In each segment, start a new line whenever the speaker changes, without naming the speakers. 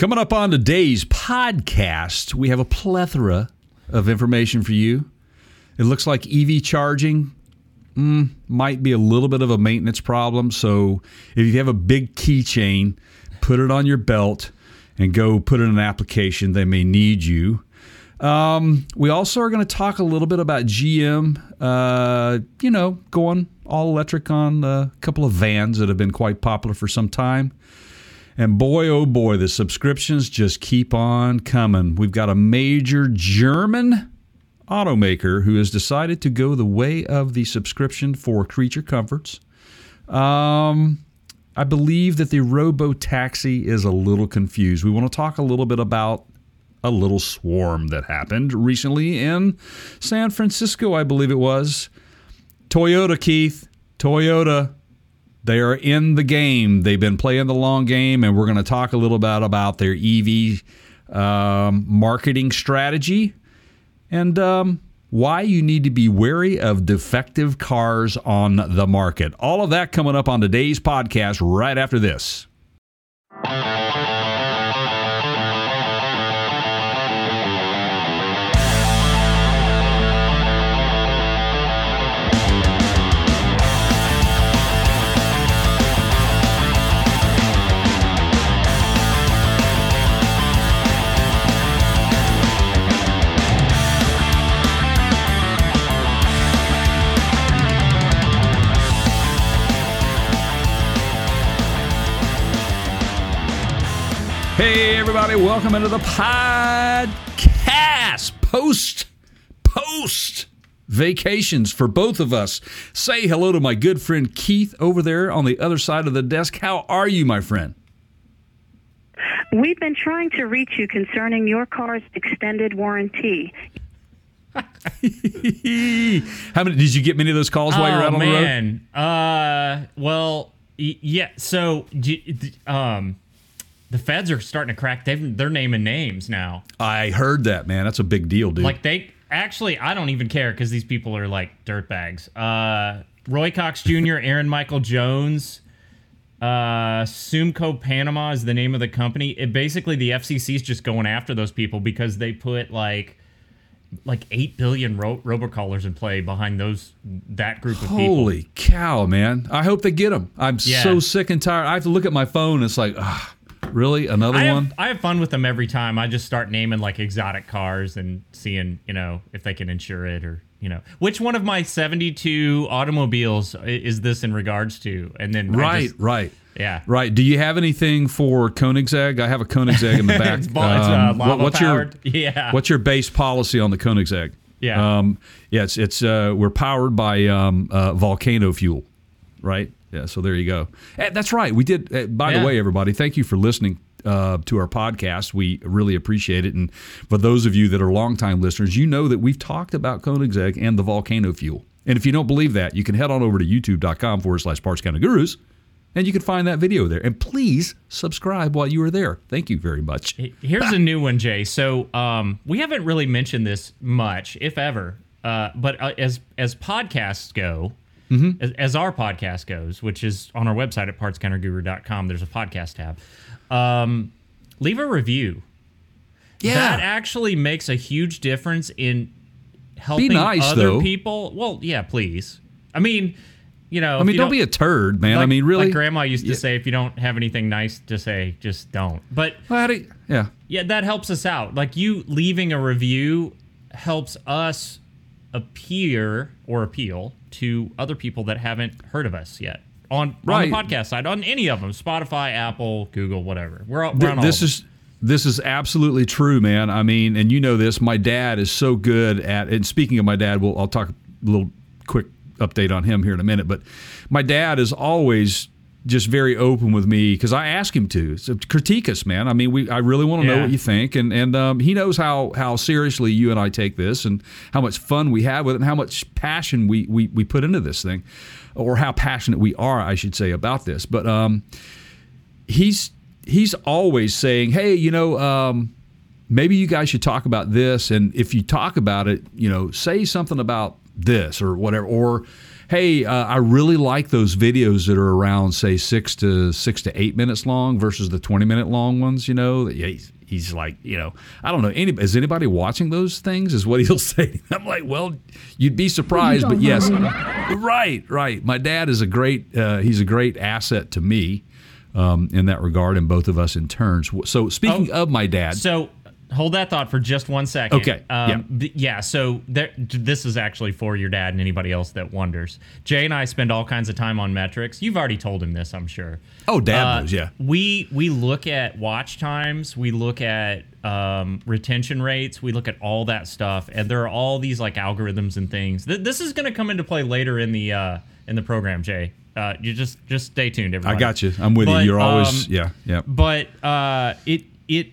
Coming up on today's podcast, we have a plethora of information for you. It looks like EV charging mm, might be a little bit of a maintenance problem. So if you have a big keychain, put it on your belt and go put in an application. They may need you. Um, we also are going to talk a little bit about GM, uh, you know, going all electric on a couple of vans that have been quite popular for some time. And boy, oh boy, the subscriptions just keep on coming. We've got a major German automaker who has decided to go the way of the subscription for creature comforts. Um, I believe that the Robo Taxi is a little confused. We want to talk a little bit about a little swarm that happened recently in San Francisco, I believe it was. Toyota, Keith. Toyota they are in the game. They've been playing the long game, and we're going to talk a little bit about their EV um, marketing strategy and um, why you need to be wary of defective cars on the market. All of that coming up on today's podcast right after this. Hey, everybody, welcome into the podcast. Post, post vacations for both of us. Say hello to my good friend Keith over there on the other side of the desk. How are you, my friend?
We've been trying to reach you concerning your car's extended warranty.
How many did you get many of those calls while you're
Oh
out on the road?
man. Uh, well, y- yeah. So, d- d- um, the feds are starting to crack. They've, they're naming names now.
I heard that, man. That's a big deal, dude.
Like they actually, I don't even care because these people are like dirtbags. Uh, Roy Cox Jr., Aaron Michael Jones, uh, Sumco Panama is the name of the company. It basically the FCC is just going after those people because they put like like eight billion ro- robocallers in play behind those that group of people.
Holy cow, man. I hope they get them. I'm
Yeah.
so sick and tired. I have to look at my phone. It's like, ah, really? Another
I
one?
I have fun with them every time. I just start naming like exotic cars and seeing, you know, if they can insure it or, you know, which one of my 72 automobiles is this in regards to? And then
Right,
just-
right.
yeah.
Right. Do you have anything for Koenigsegg? I have a Koenigsegg in the back.
It's, uh,
Um,
lava
what- what's
powered.
your
yeah.
what's your base policy on the Koenigsegg?
Yeah.
Um, yeah. It's it's uh, we're powered by um, uh, volcano fuel, right? Yeah. So there you go. Eh, that's right. We did. eh, by the way, everybody, thank you for listening. Uh, to our podcast, we really appreciate it. And for those of you that are longtime listeners, you know that we've talked about Koenigsegg and the volcano fuel. And if you don't believe that, you can head on over to youtube.com forward slash parts counter gurus and you can find that video there. And please subscribe while you are there. Thank you very much.
Here's a new one, Jay. So um, we haven't really mentioned this much, if ever. Uh, but uh, as as podcasts go,
Mm-hmm.
as, as our podcast goes, which is on our website at partscounterguru.com, there's a podcast tab. Um, leave a review. Yeah. That actually makes a huge difference in helping
nice,
other
though.
people. Well, yeah, please. I mean, you know,
I mean, don't, be a turd, man. I mean, really.
Like Grandma used to
Yeah.
say, if you don't have anything nice to say, just don't. But
Well, do you- yeah.
yeah, that helps us out. Like you leaving a review helps us appear or appeal to other people that haven't heard of us yet on,
Right.
on the podcast side, on any of them, Spotify, Apple, Google, whatever. We're, all- we're on all
this
of
is this is absolutely true, man. I mean, and you know this. My dad is so good at. And speaking of my dad, we'll I'll talk a little quick update on him here in a minute. But my dad is always just very open with me because I ask him to so critique us, man. I mean, we I really want to know what you think, and and um, he knows how how seriously you and I take this, and how much fun we have with it, and how much passion we we we put into this thing, or how passionate we are, I should say, about this. But um, he's he's always saying, "Hey, you know, um, maybe you guys should talk about this, and if you talk about it, you know, say something about this or whatever, or hey, uh, I really like those videos that are around, say, six to six to eight minutes long versus the 20 minute long ones, you know, yeah, he's, he's like, you know, I don't know. Any, is anybody watching those things? Is what he'll say. I'm like, well, you'd be surprised, but yes, right, right. My dad is a great. Uh, he's a great asset to me um, in that regard, and both of us in turns. So speaking
Oh,
of my dad,
So hold that thought for just one second.
Okay,
Um,
yeah.
yeah. So there, this is actually for your dad and anybody else that wonders. Jay and I spend all kinds of time on metrics. You've already told him this, I'm sure.
oh, dad
Uh,
knows, yeah.
We we look at watch times, we look at um, retention rates, we look at all that stuff, and there are all these like algorithms and things. Th- this is going to come into play later in the uh, in the program, Jay. Uh, you just just stay tuned,
I got you. I'm with
But,
you. You're always,
um,
yeah, yeah.
But uh, it it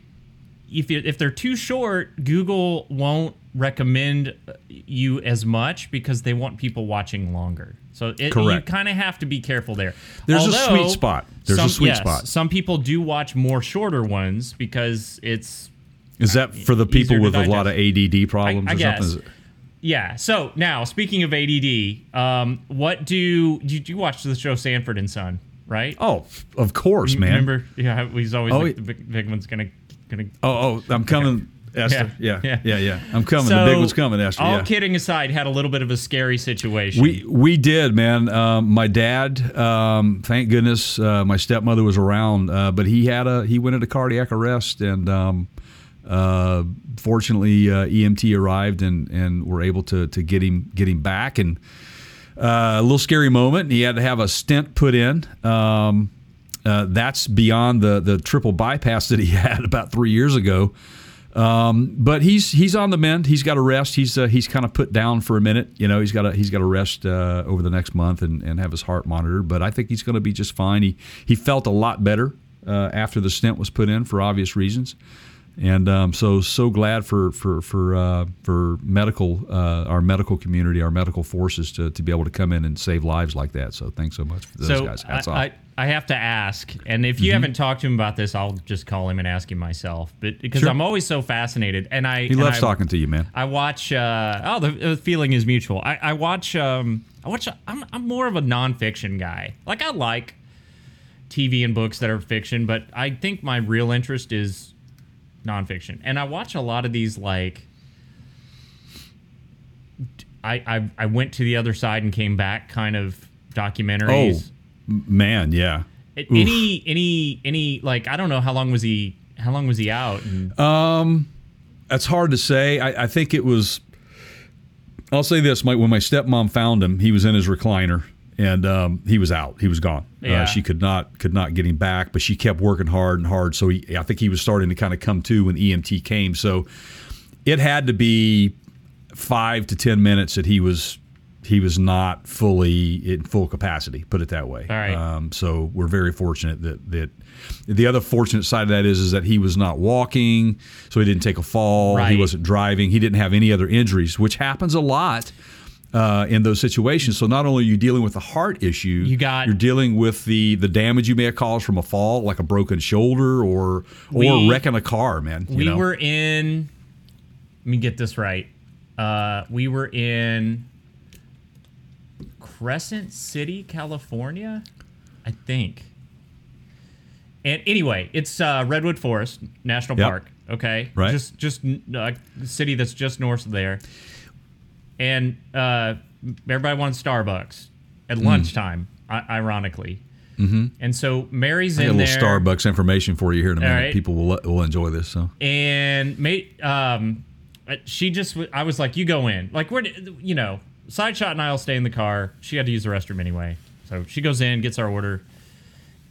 if you, if they're too short, Google won't recommend you as much because they want people watching longer. So it, you kind of have to be careful there.
There's a sweet spot. There's a sweet
yes,
spot.
Some people do watch more shorter ones because it's
Is that for the people with a lot of ADD problems
I- I
or
guess.
something?
Yeah. So now, speaking of ADD, um, what do you, you watch the show Sanford and Son? Right?
Oh, of course, man.
Remember? Yeah, he's always
Oh,
like, the big, big one's gonna gonna
Oh, oh, I'm coming, Esther. Yeah,
Yeah,
yeah,
yeah.
yeah, I'm coming. the big one's coming, Esther.
All
yeah.
kidding aside, had a little bit of a scary situation.
We we did, man. Um, my dad, um, thank goodness, uh, my stepmother was around, uh, but he had a he went into cardiac arrest, and um, uh, fortunately, uh, EMT arrived and and were able to to get him get him back, and uh, a little scary moment. He had to have a stent put in. Um, uh, that's beyond the the triple bypass that he had about three years ago. Um, but he's he's on the mend. He's got a rest. He's uh, he's kind of put down for a minute. You know, he's got to he's got to rest uh, over the next month and, and have his heart monitored. But I think he's going to be just fine. He he felt a lot better uh, after the stent was put in for obvious reasons. And um, so so glad for for for uh, for medical uh, our medical community, our medical forces to, to be able to come in and save lives like that. So thanks so much for those
so
guys. Hats
I,
off. Mm-hmm.
I, I have to ask, and if you haven't talked to him about this, I'll just call him and ask him myself. But because
Sure.
I'm always so fascinated, and I
he
and
loves
I,
talking to you, man.
I watch. Uh, oh, the, the feeling is mutual. I, I watch. Um, I watch. I'm, I'm more of a nonfiction guy. Like I like TV and books that are fiction, but I think my real interest is nonfiction. And I watch a lot of these. Like, I I, I went to the other side and came back kind of documentaries.
M- man, yeah.
It- any any any like I don't know how long was he how long was he out and
Um, That's hard to say. I, I think it was. I'll say this: my, when my stepmom found him, he was in his recliner and um, he was out. He was gone.
Yeah.
Uh, she could not could not get him back, but she kept working hard and hard. So he, I think he was starting to kind of come to when EMT came. So it had to be five to ten minutes that he was he was not fully in full capacity. Put it that way.
All right.
Um, so we're very fortunate that that the other fortunate side of that is is that he was not walking, so he didn't take a fall. He wasn't driving. He didn't have any other injuries, which happens a lot. Uh, in those situations, so not only are you dealing with a heart issue,
You got-
you're dealing with the the damage you may have caused from a fall, like a broken shoulder or or wrecking a car. Man, you
we
know?
were in let me get this right. Uh, we were in Crescent City, California, I think. And anyway, it's uh, Redwood Forest National
Yep.
Park. Okay,
Right.
Just just uh, the city that's just north of there. And uh, everybody wanted Starbucks at lunchtime, i- ironically. Mm-hmm. And so Mary's
I got a little
there
Starbucks information for you here in a minute.
right.
People will will enjoy this. So
and mate um uh, she just I was like you go in like we're you know side shot and i'll stay in the car she had to use the restroom anyway so she goes in gets our order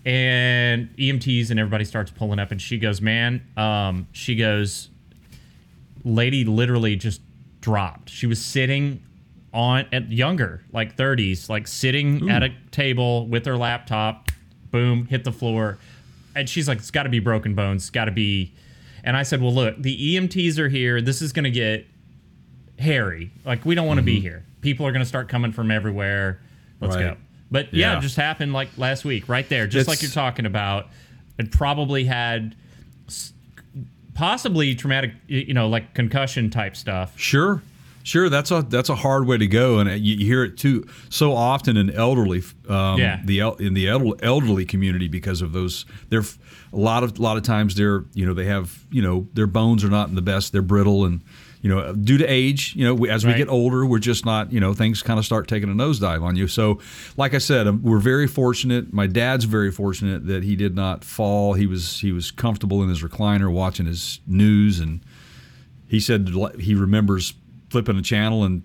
and emts and everybody starts pulling up and she goes man um she goes lady literally just dropped. She was sitting on at younger like 30s like sitting at a table with her laptop boom hit the floor. And she's like it's got to be broken bones it's got to be and i said well look the emts are here this is going to get hairy like we don't want to be mm-hmm. here. People are going to start coming from everywhere let's
Right.
go but yeah,
Yeah.
it just happened like last week right there just like you're talking about. It probably had possibly traumatic you know like concussion type stuff
sure, Sure, that's a that's a hard way to go, and you, you hear it too so often in elderly, um,
Yeah.
the el- in the el- elderly community because of those. They're a lot of a lot of times they're you know they have you know their bones are not in the best, they're brittle, and you know due to age, you know we, as we get older, we're just not you know things kind of start taking a nosedive on you. So, like I said, um, we're very fortunate. My dad's very fortunate that he did not fall. He was he was comfortable in his recliner watching his news and he said he remembers flipping a channel and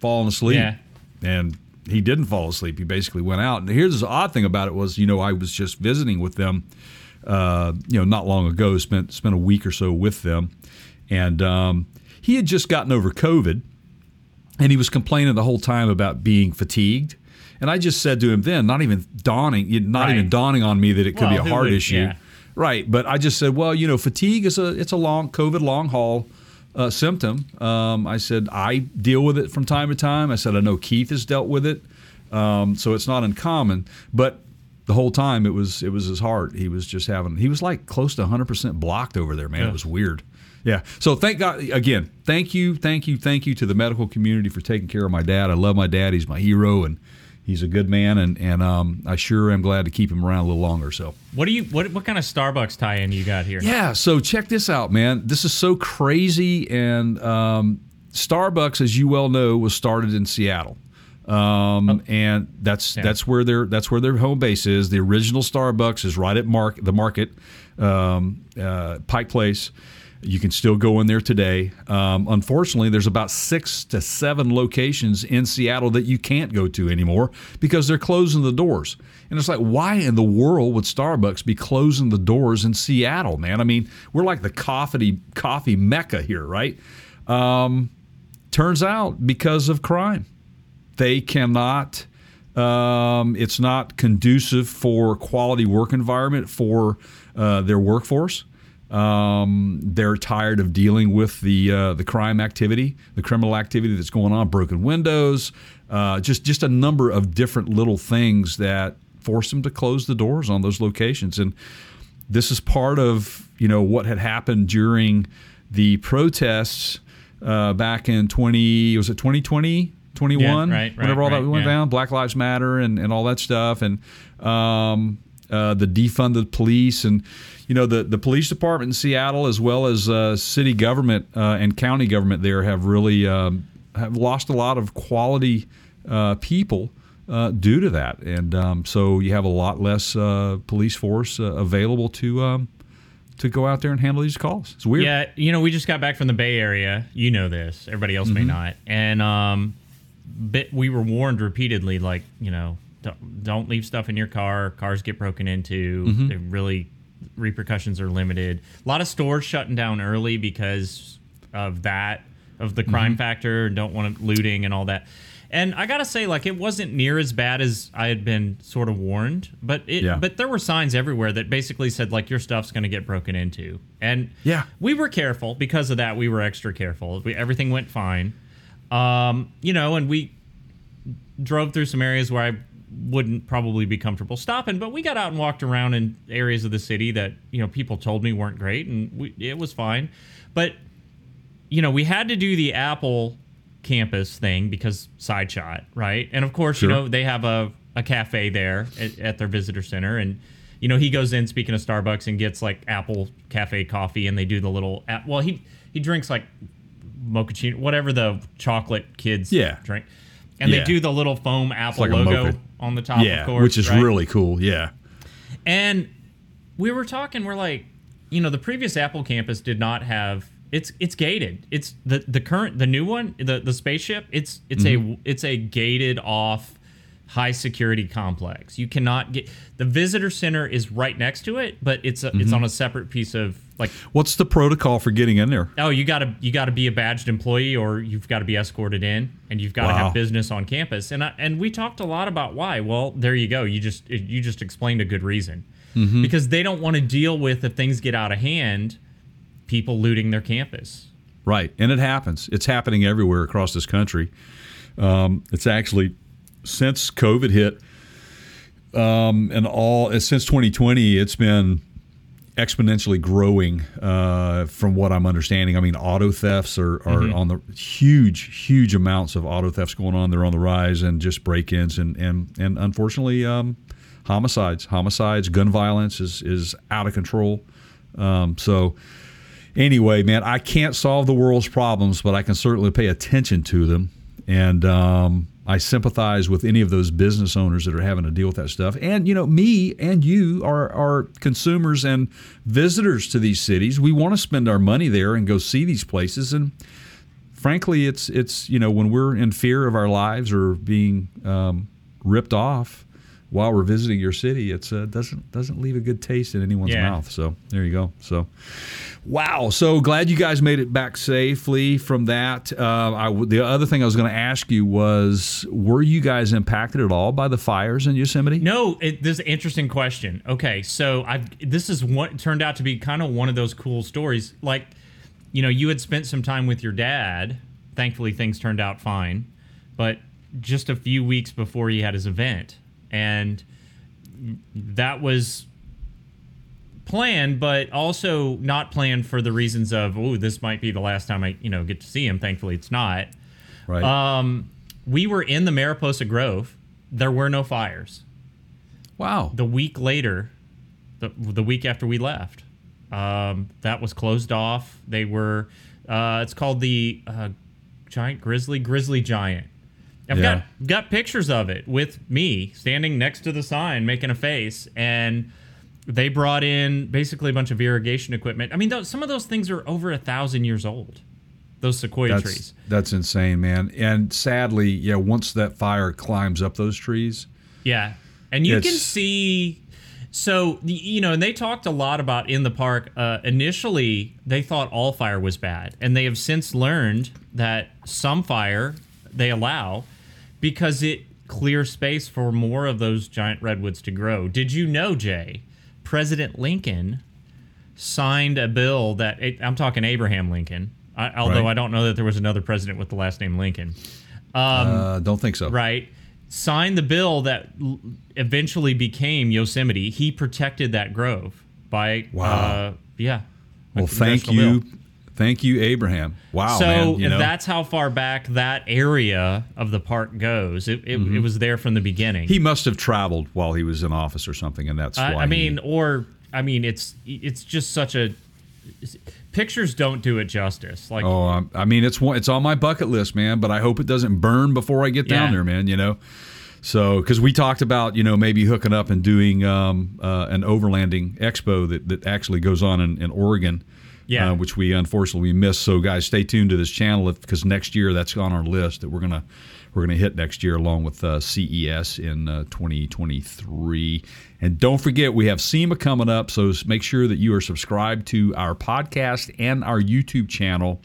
falling asleep.
Yeah.
And he didn't fall asleep. He basically went out. And here's the odd thing about it was, you know, I was just visiting with them, uh, you know, not long ago. Spent spent a week or so with them, and um, he had just gotten over COVID, and he was complaining the whole time about being fatigued. And I just said to him then, not even dawning, not
Right.
even dawning on me that it could
Well,
be a heart
would-
issue.
yeah.
Right, but I just said, well, you know, fatigue is a it's a long COVID long haul uh, symptom. Um, I said I deal with it from time to time. I said I know Keith has dealt with it, um, so it's not uncommon. But the whole time it was it was his heart. He was just having he was like close to 100 percent blocked over there, man.
Yeah.
It was weird. Yeah. So thank God again. Thank you, thank you, thank you to the medical community for taking care of my dad. I love my dad. He's my hero and. He's a good man, and and um, I sure am glad to keep him around a little longer. So
What do you what what kind of Starbucks tie-in you got here?
yeah, so check this out, man. This is so crazy, and um, Starbucks, as you well know, was started in Seattle, um, and that's
Yeah.
that's where their that's where their home base is. The original Starbucks is right at Mark the Market, um, uh, Pike Place. You can still go in there today. Um, unfortunately, there's about six to seven locations in Seattle that you can't go to anymore because they're closing the doors. And it's like, why in the world would Starbucks be closing the doors in Seattle, man? I mean, we're like the coffee coffee mecca here, right? Um, turns out because of crime, they cannot. Um, it's not conducive for quality work environment for uh, their workforce. Um, they're tired of dealing with the uh, the crime activity, the criminal activity that's going on, broken windows, uh, just just a number of different little things that force them to close the doors on those locations. And this is part of you know what had happened during the protests uh, back in 20 was it 2020 21
Yeah, right, right,
whenever all that went
yeah.
down black lives matter and, and all that stuff and um, uh, the defunded police and you know the, the police department in seattle as well as uh, city government uh, and county government there have really um, have lost a lot of quality uh, people uh, due to that and um, so you have a lot less uh, police force uh, available to um, to go out there and handle these calls it's weird
Yeah, you know, we just got back from the Bay Area. You know this. Everybody else may
Mm-hmm.
not. And um, bit, we were warned repeatedly, like you know, don't, don't leave stuff in your car. Cars get broken into.
Mm-hmm.
They really repercussions are limited. A lot of stores shutting down early because of that, of the crime
Mm-hmm.
factor. Don't want looting and all that. And I gotta say, like, it wasn't near as bad as I had been sort of warned, but it,
Yeah.
but there were signs everywhere that basically said like your stuff's going to get broken into, and
Yeah.
we were careful because of that. We were extra careful. We, everything went fine, um, you know, and we drove through some areas where I wouldn't probably be comfortable stopping, but we got out and walked around in areas of the city that you know people told me weren't great, and we, it was fine. But you know, we had to do the Apple campus thing because side shot, right? And of course,
Sure.
you know, they have a, a cafe there at, at their visitor center. And, you know, he goes in, speaking of Starbucks, and gets like Apple cafe coffee, and they do the little, app, well, he, he drinks like mochaccino, whatever the chocolate kids
Yeah.
drink. And
Yeah.
they do the little foam Apple
like
logo. On the top,
yeah
of course.
which is
right?
really cool yeah
And we were talking, we're like, you know, the previous Apple campus did not have it's it's gated. It's the the current the new one, the the spaceship, it's it's a mm-hmm. it's a gated off high security complex. You cannot get the visitor center is right next to it, but it's a, it's on a separate piece of like
what's the protocol for getting in there?
Oh you got to you got to be a badged employee or you've got to be escorted in and you've got to
Wow.
have business on campus. And I, and we talked a lot about why. Well there you go. You just you just explained a good reason. Because they don't want to deal with if things get out of hand people looting their campus.
Right, and it happens. It's happening everywhere across this country. Um, it's actually since COVID hit, um, and all since 2020, it's been exponentially growing uh, from what I'm understanding. I mean, auto thefts are, are on the huge, huge amounts of auto thefts going on. They're on the rise, and just break-ins and and and unfortunately, um, homicides, homicides, gun violence is is out of control. Um, so. Anyway, man, I can't solve the world's problems, but I can certainly pay attention to them. And um, I sympathize with any of those business owners that are having to deal with that stuff. And you know, me and you are are consumers and visitors to these cities. We want to spend our money there and go see these places. And frankly, it's it's you know when we're in fear of our lives or being um, ripped off while we're visiting your city, it's uh, doesn't doesn't leave a good taste in anyone's
Yeah.
mouth. So there you go. So. Wow. So glad you guys made it back safely from that. Uh, I the other thing I was going to ask you was were you guys impacted at all by the fires in Yosemite?
No, it, this is an interesting question. Okay, so I've this is what turned out to be kind of one of those cool stories. Like, you know, you had spent some time with your dad. Thankfully, things turned out fine, but just a few weeks before he had his event, and that was planned, but also not planned for the reasons of oh, this might be the last time I you know get to see him. Thankfully, it's not.
Right.
Um, we were in the Mariposa Grove. There were no fires
wow.
the week later, the, the week after we left, um, that was closed off. They were, uh, it's called the uh, Giant Grizzly, Grizzly Giant. I've
Yeah.
got got pictures of it with me standing next to the sign making a face, and they brought in basically a bunch of irrigation equipment. I mean, those, some of those things are over a thousand years old. Those sequoia
that's
trees.
that's insane, man. And sadly, yeah, once that fire climbs up those trees,
Yeah. And you can see so you know, and they talked a lot about in the park. Uh, initially, they thought all fire was bad, and they have since learned that some fire they allow because it clears space for more of those giant redwoods to grow. Did you know, Jay? President Lincoln signed a bill that it, I'm talking Abraham Lincoln. I, although
Right.
I don't know that there was another president with the last name Lincoln
uh, don't think so.
right signed the bill that l- eventually became yosemite he protected that grove by
Wow.
uh, yeah
Well, thank you,
bill.
Thank you, Abraham. Wow,
so
man. You know,
that's how far back that area of the park goes it, it, it was there from the beginning
Mm-hmm. he must have traveled while he was in office or something, and that's
I,
why.
I
he-
mean or i mean it's it's just such a pictures don't do it justice like
Oh, um, I mean, it's one, it's on my bucket list, man. But I hope it doesn't burn before I get down
Yeah.
there, man. You know, so because we talked about you know maybe hooking up and doing um, uh, an overlanding expo that, that actually goes on in, in Oregon,
Yeah.
uh, which we unfortunately we missed. So guys, stay tuned to this channel because next year that's on our list that we're gonna we're gonna hit next year along with uh, CES in uh, 2023. And don't forget we have SEMA coming up, so make sure that you are subscribed to our podcast and our YouTube channel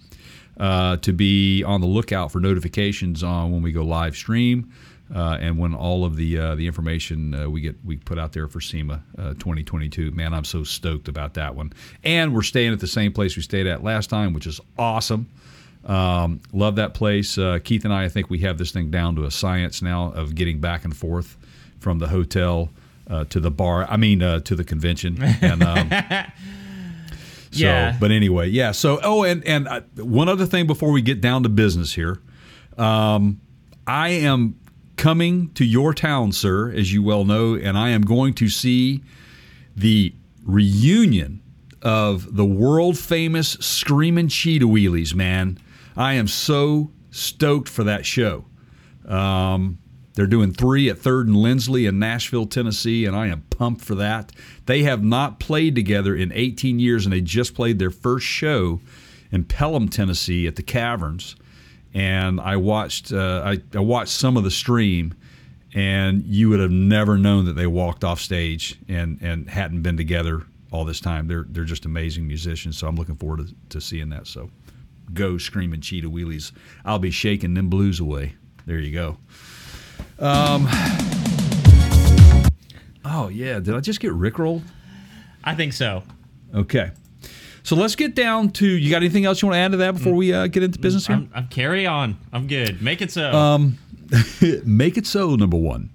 uh, to be on the lookout for notifications on when we go live stream uh, and when all of the uh, the information uh, we get we put out there for SEMA uh, 2022. Man, I'm so stoked about that one. And we're staying at the same place we stayed at last time, which is awesome. Um, love that place. Uh, Keith and I, I think we have this thing down to a science now of getting back and forth from the hotel uh, to the bar. I mean, uh, to the convention. And um, so,
Yeah.
but anyway, yeah. So, oh, and and uh, one other thing before we get down to business here, um, I am coming to your town, sir, as you well know, and I am going to see the reunion of the world famous Screaming Cheetah Wheelies. Man, I am so stoked for that show. Um, they're doing three at Third and Lindsley in Nashville, Tennessee, and I am pumped for that. They have not played together in 18 years, and they just played their first show in Pelham, Tennessee, at the Caverns. And I watched, uh, I, I watched some of the stream, and you would have never known that they walked off stage and and hadn't been together all this time. They're they're just amazing musicians, so I'm looking forward to, to seeing that. So, go screaming cheetah wheelies! I'll be shaking them blues away. There you go. Um. Oh yeah, did I just get rickrolled?
i think so
Okay. So let's get down to. You got anything else you want to add to that before we uh, get into business here?
I'm, I'm carry on i'm good make it so
Um, Make it so. Number one,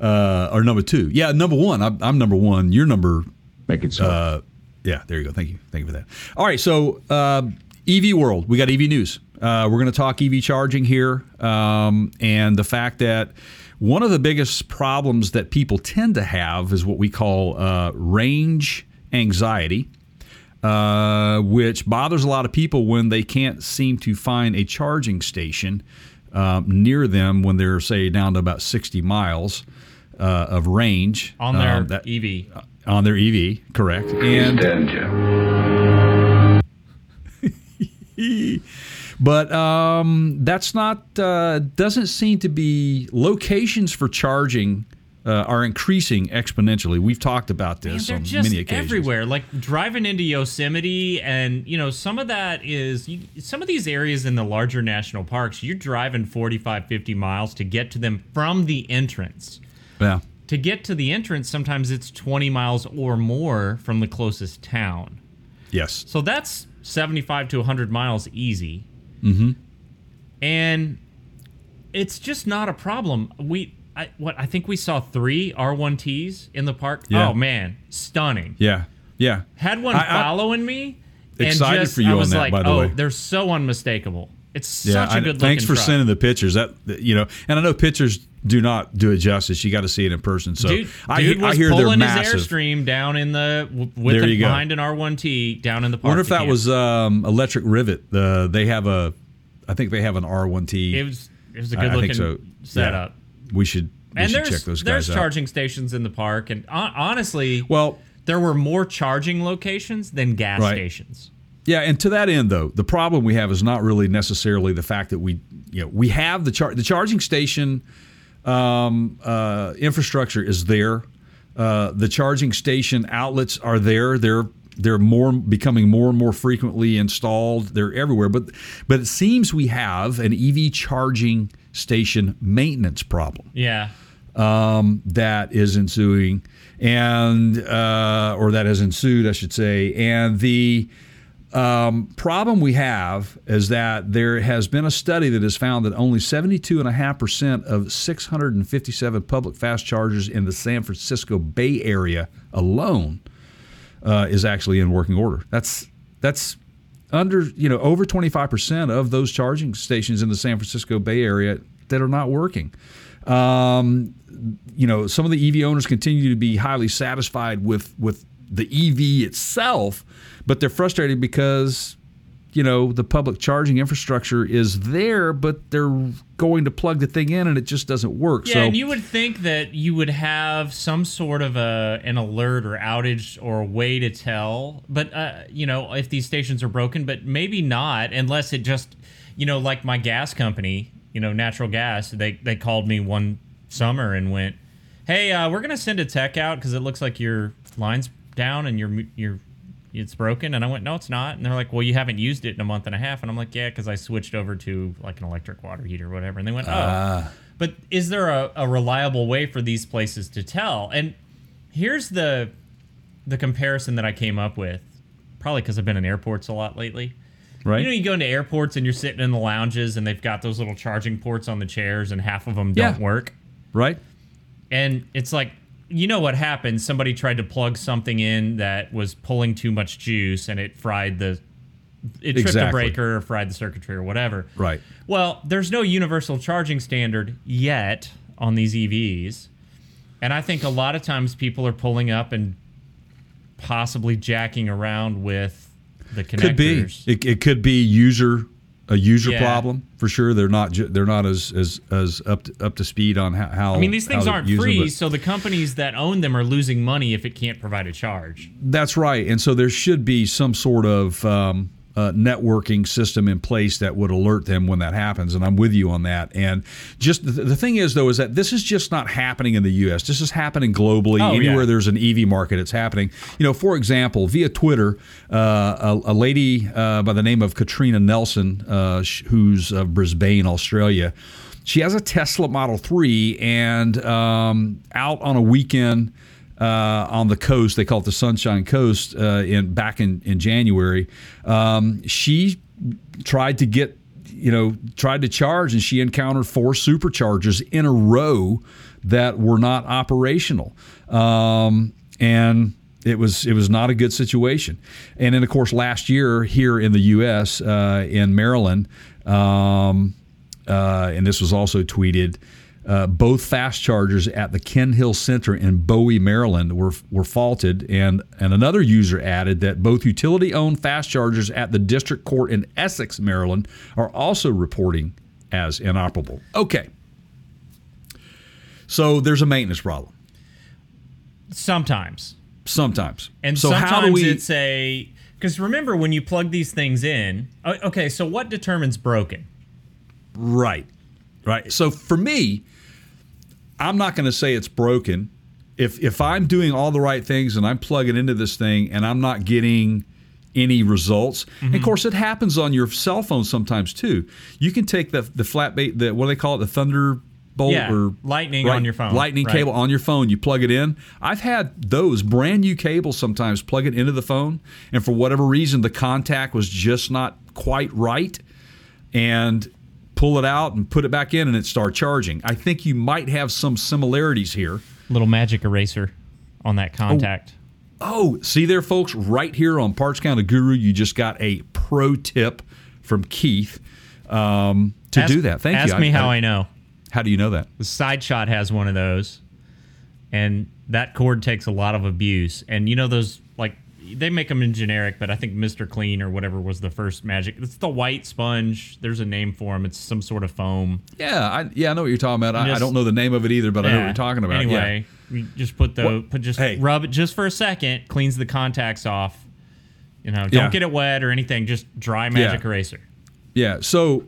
uh, or number two. Yeah, number one. I'm, I'm number one. You're number
Make it so.
uh, Yeah, there you go. Thank you. Thank you for that. All right, so uh, EV world, we got EV news. Uh, we're going to talk EV charging here, um, and the fact that one of the biggest problems that people tend to have is what we call uh, range anxiety. Uh, which bothers a lot of people when they can't seem to find a charging station um, near them when they're, say, down to about 60 miles uh, of range
on their
um, that-
EV.
on their EV, correct? And but um, that's not uh, doesn't seem to be locations for charging uh, are increasing exponentially. We've talked about this
they're
on many occasions.
everywhere. Like driving into Yosemite, and you know, some of that is you, some of these areas in the larger national parks. You're driving 45, 50 miles to get to them from the entrance.
Yeah,
To get to the entrance, sometimes it's 20 miles or more from the closest town.
yes,
So that's 75 to 100 miles easy. Mm-hmm. And it's just not a problem. We, I, what I think we saw three R1Ts in the park.
Yeah.
Oh man, stunning.
yeah, yeah.
Had one
I- I-
following me.
Excited
and just,
for you
I
on that,
like,
by the
oh,
way.
they're so unmistakable. It's
Yeah,
such a
I-
good looking.
thanks for
truck.
sending the pictures. That you know, and I know pictures do not do it justice. You got to see it in person. So
Dude,
I,
dude
I hear they're
pulling his airstream down in the with
There
the,
you go.
behind an R1T down in the
I
park.
wonder if that
camp.
was um, electric rivet. Uh, they have a, I think they have an R1T.
It was it was a
I-
good
I
looking
so.
setup.
Yeah. We should we
And
should
there's
check those
there's
guys out.
charging stations in the park, and hon- honestly,
Well,
there were more charging locations than gas
Right.
stations.
Yeah, and to that end, though, the problem we have is not really necessarily the fact that we, you know, we have the char- the charging station um, uh, infrastructure is there. Uh, the charging station outlets are there. They're they're more becoming more and more frequently installed. They're everywhere. But but it seems we have an EV charging station maintenance problem
Yeah,
um, that is ensuing, and uh, or that has ensued, I should say. And the um, problem we have is that there has been a study that has found that only 72.5% of 657 public fast chargers in the San Francisco Bay Area alone uh, is actually in working order. That's that's under you know over 25% of those charging stations in the San Francisco Bay Area that are not working. Um, you know, some of the EV owners continue to be highly satisfied with with the EV itself, but they're frustrated because you know the public charging infrastructure is there, but they're going to plug the thing in and it just doesn't work.
yeah,
so
and you would think that you would have some sort of a an alert or outage or a way to tell, but uh, you know if these stations are broken, but maybe not unless it just you know like my gas company, you know natural gas, they they called me one summer and went, hey, uh, we're gonna send a tech out because it looks like your line's down and your your it's broken? And i went no it's not. And they're like well you haven't used it in a month and a half. And i'm like yeah because i switched over to like an electric water heater or whatever. And they went oh. Ah. But is there a, a reliable way for these places to tell? And here's the the comparison that i came up with probably because i've been in airports a lot lately.
Right,
you know you go into airports and you're sitting in the lounges and they've got those little charging ports on the chairs and half of them
Yeah.
don't work.
Right,
and it's like you know what happened somebody tried to plug something in that was pulling too much juice and it fried the it tripped a breaker or fried the circuitry or whatever
right.
well there's no universal charging standard yet on these evs and i think a lot of times people are pulling up and possibly jacking around with the connectors
Could be. It, it could be user a user
Yeah.
problem for sure. They're not ju- they're not as as, as up to, up to speed on how. how
I mean, these things aren't
use them,
free, so the companies that own them are losing money if it can't provide a charge.
That's right, and so there should be some sort of um, uh, networking system in place that would alert them when that happens. And I'm with you on that. And just the, the thing is, though, is that this is just not happening in the U.S. This is happening globally.
Oh,
Anywhere
yeah.
there's an EV market, it's happening. You know, for example, via Twitter, uh, a, a lady uh, by the name of Katrina Nelson, uh, who's of Brisbane, Australia. She has a Tesla Model 3 and um, out on a weekend uh, on the coast. They call it the Sunshine Coast. Uh, in back in in January, um, she tried to get you know tried to charge, and she encountered four superchargers in a row that were not operational. Um, and it was it was not a good situation. And then of course last year here in the U.S. Uh, in Maryland, um, uh, and this was also tweeted. Uh, both fast chargers at the Ken Hill Center in Bowie, Maryland, were were faulted, and and another user added that both utility-owned fast chargers at the district court in Essex, Maryland, are also reporting as inoperable. Okay, so there's a maintenance problem
Sometimes.
sometimes,
And
so
sometimes
how do we?
it's a because remember when you plug these things in. Okay, so what determines broken?
Right. Right. So for me, I'm not going to say it's broken. If if I'm doing all the right things and I'm plugging into this thing and I'm not getting any results, and
Mm-hmm.
of course it happens on your cell phone sometimes too. You can take the the flat bait, the what do they call it, the thunderbolt
Yeah,
or
lightning on your phone,
lightning
right.
cable on your phone. You plug it in. I've had those brand new cables sometimes plug it into the phone, and for whatever reason the contact was just not quite right, and pull it out and put it back in and it start charging. I think you might have some similarities here.
Little magic eraser on that contact.
Oh, see there, folks, right here on Parts Counter Guru, you just got a pro tip from Keith um, to
Ask-
do that. Thank
ask
you.
Ask me how I know.
How do you know that?
The side shot has one of those, and that cord takes a lot of abuse. And you know those they make them in generic, but I think Mister Clean or whatever was the first magic. It's the white sponge. There's a name for them. It's some sort of foam.
Yeah, I, yeah, I know what you're talking about. I, I don't know the name of it either, but I know what you're talking about.
Anyway, you just put the
What-
put just
hey.
rub it just for a second, cleans the contacts off. You know, don't
Yeah.
get it wet or anything. Just dry magic
Yeah.
eraser.
yeah, yeah. So,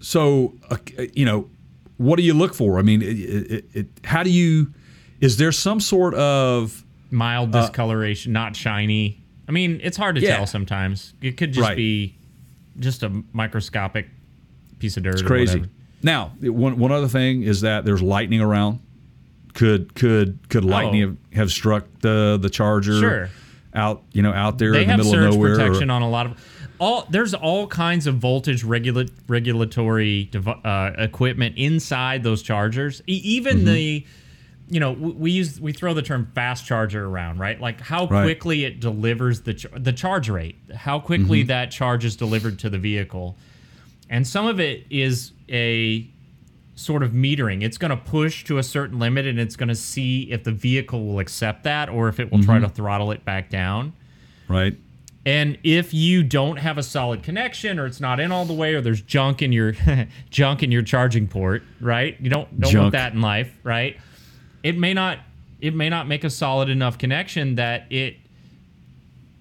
so uh, you know, what do you look for? I mean, it, it, it, how do you? Is there some sort of
Mild discoloration, not shiny. I mean, it's hard to
Uh, Yeah.
tell sometimes. It could just
Right.
be just a microscopic piece of dirt.
It's
or
crazy.
whatever.
Now, one one other thing is that there's lightning around. Could could could lightning
Oh.
have, have struck the the charger
Sure.
out you know out there
They
in the middle of nowhere? or-
protection on a lot of all. There's all kinds of voltage regula- regulatory dev- uh, equipment inside those chargers. E- even
Mm-hmm.
the, you know, we, we use we throw the term fast charger around, right? Like how
Right.
quickly it delivers the ch- the charge rate, how
Mm-hmm.
quickly that charge is delivered to the vehicle, and some of it is a sort of metering. It's going to push to a certain limit and it's going to see if the vehicle will accept that or if it will try
Mm-hmm.
to throttle it back down.
right.
And if you don't have a solid connection or it's not in all the way or there's junk in your junk in your charging port, right? You don't don't
Junk.
want that in life, right? It may not it may not make a solid enough connection that it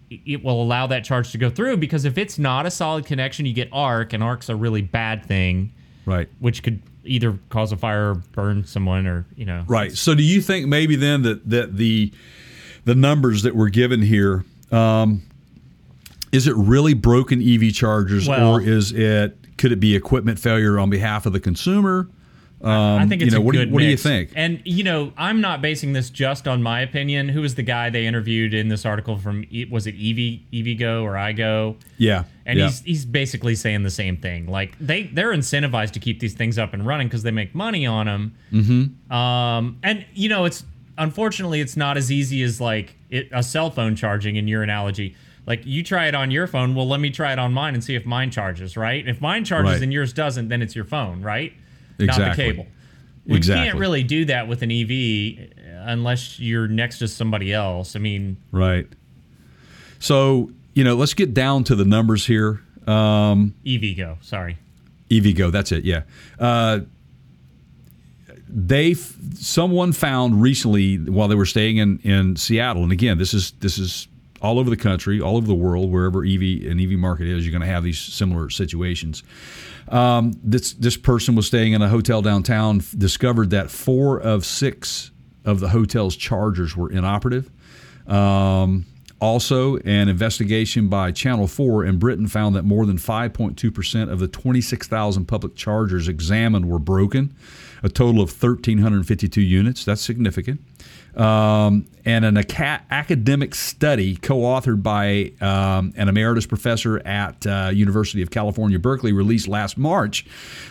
it will allow that charge to go through because if it's not a solid connection, you get arc and arc's a really bad thing
Right.
which could either cause a fire or burn someone or, you know.
Right. So do you think maybe then that that the the numbers that we're given here um, is it really broken EV chargers
Well-
or is it could it be equipment failure on behalf of the consumer?
I think it's
you know,
a
what do you-
good
what do you think?
And you know, I'm not basing this just on my opinion. Who was the guy they interviewed in this article from? Was it Evie EVgo or iGo?
Yeah.
And
yeah.
he's he's basically saying the same thing. Like they they're incentivized to keep these things up and running because they make money on them. Mm-hmm. Um, and you know, it's unfortunately it's not as easy as like it, a cell phone charging in your analogy. Like you try it on your phone, well, let me try it on mine and see if mine charges. Right? If mine charges
Right.
and yours doesn't, then it's your phone, right? Not
Exactly.
the cable. We
Exactly.
can't really do that with an EV unless you're next to somebody else. I mean,
Right. So, you know, let's get down to the numbers here. Um,
EVgo. Sorry.
EVgo, that's it, yeah. Uh, they someone found recently while they were staying in, in Seattle, and again, this is this is all over the country, all over the world, wherever EV an EV market is, you're going to have these similar situations. Um, this this person was staying in a hotel downtown, discovered that four of six of the hotel's chargers were inoperative. Um, also, an investigation by Channel 4 in Britain found that more than 5.2% of the 26,000 public chargers examined were broken, a total of 1,352 units. That's significant. Um, and an aca- academic study co-authored by um, an emeritus professor at uh, University of California, Berkeley, released last March,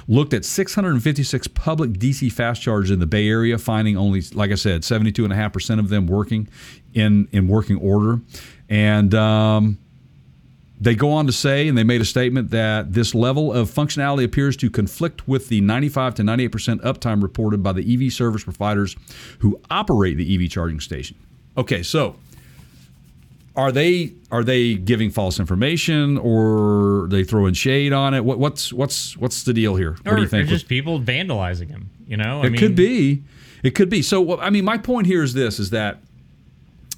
looked at 656 public DC fast chargers in the Bay Area, finding only, like I said, 72.5% of them working in, in working order. And um, they go on to say, and they made a statement that this level of functionality appears to conflict with the 95 to 98% uptime reported by the EV service providers who operate the EV charging station. Okay, so are they are they giving false information or are they throwing shade on it? What, what's what's what's the deal here? What
or,
do you think?
Or just people vandalizing him. You know,
it could be. It could be. So, I mean, my point here is this: is that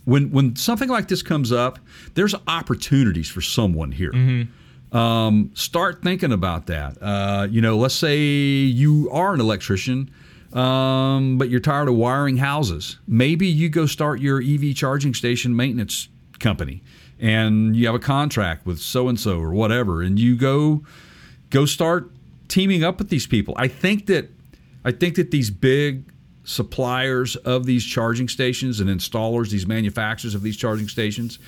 when when something like this comes up, there's opportunities for someone here.
Mm-hmm.
Um, start thinking about that. Uh, you know, let's say you are an electrician, um, but you're tired of wiring houses. Maybe you go start your EV charging station maintenance company, and you have a contract with so and so or whatever, and you go go start teaming up with these people. I think that I think that these big suppliers of these charging stations and installers, these manufacturers of these charging stations,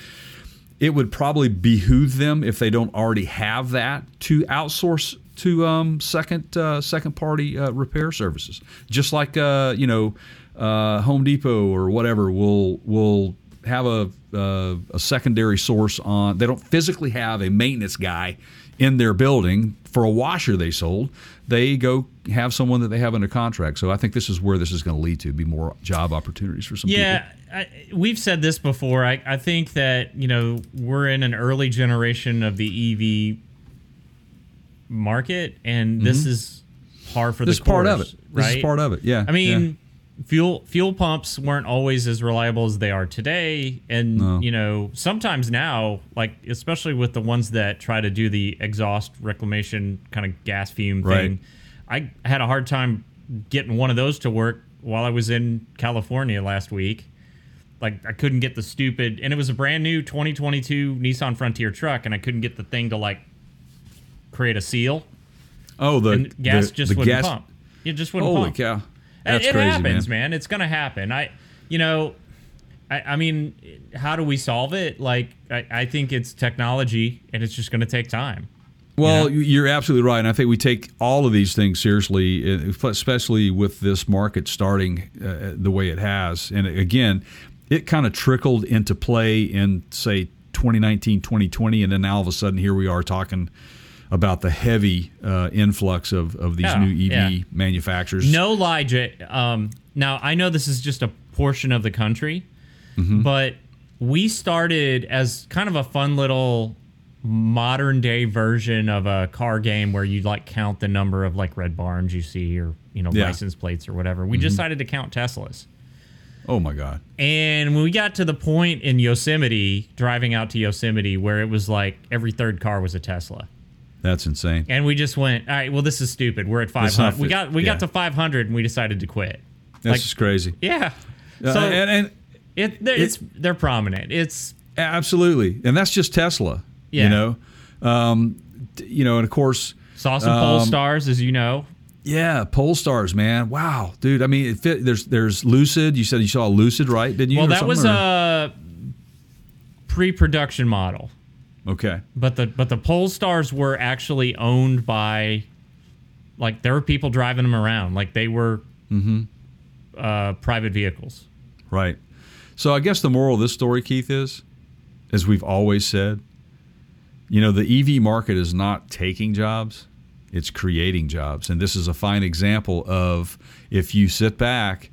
it would probably behoove them if they don't already have that to outsource to um, second uh, second party uh, repair services. Just like uh, you know, uh, Home Depot or whatever will will have a uh, a secondary source on. They don't physically have a maintenance guy in their building for a washer they sold. They go have someone that they have under contract. So I think this is where this is going to lead to be more job opportunities for some
yeah,
people.
I, we've said this before. I, I think that you know we're in an early generation of the EV market, and this mm-hmm. is par for
This
the
is part of
course,
it. This is part of it. Yeah.
I mean, fuel fuel pumps weren't always as reliable as they are today, and
No.
you know sometimes now, like especially with the ones that try to do the exhaust reclamation kind of gas fume thing, I had a hard time getting one of those to work while I was in California last week. Like I couldn't get the stupid, and it was a brand new 2022 Nissan Frontier truck, and I couldn't get the thing to like create a seal,
oh, the
and gas
the,
just
the
wouldn't
gas-
pump. It just wouldn't
Holy
pump.
cow! That's
it
crazy,
happens,
man.
man. It's gonna happen. I, you know, I, I mean, how do we solve it? Like, I, I think it's technology, and it's just gonna take time.
Well, you're absolutely right, and I think we take all of these things seriously, especially with this market starting uh, the way it has. And again, it kind of trickled into play in say 2019, 2020, and then now all of a sudden here we are talking about the heavy uh, influx of, of these new EV
yeah.
manufacturers.
No lie, Jay. Um, now I know this is just a portion of the country,
Mm-hmm.
but we started as kind of a fun little modern day version of a car game where you like count the number of like red barns you see or you know
Yeah. Mm-hmm.
license plates or whatever. We decided to count Teslas.
Oh my God!
And when we got to the point in Yosemite, driving out to Yosemite, where it was like every third car was a Tesla,
That's insane.
and we just went, "All right, well, this is stupid. We're at
That's not
500. We got we
yeah.
got to 500, and we decided to quit."
That's
like-
just crazy.
Yeah.
Uh,
So
and, and
it, they're, it's they're prominent. It's
absolutely, and that's just Tesla.
Yeah.
You know, um, you know, and of course.
saw some
Um,
Polestars, as you know.
Yeah, pole stars, man. Wow, dude. I mean, it fit, there's there's Lucid. You said you saw Lucid, right? Didn't you?
Well, that was
or-
a pre-production model,
okay.
but the but the Polestars were actually owned by, like, there were people driving them around, like they were
Mm-hmm.
uh, private vehicles.
Right. So I guess the moral of this story, Keith, is, as we've always said, you know, the EV market is not taking jobs; it's creating jobs, and this is a fine example of if you sit back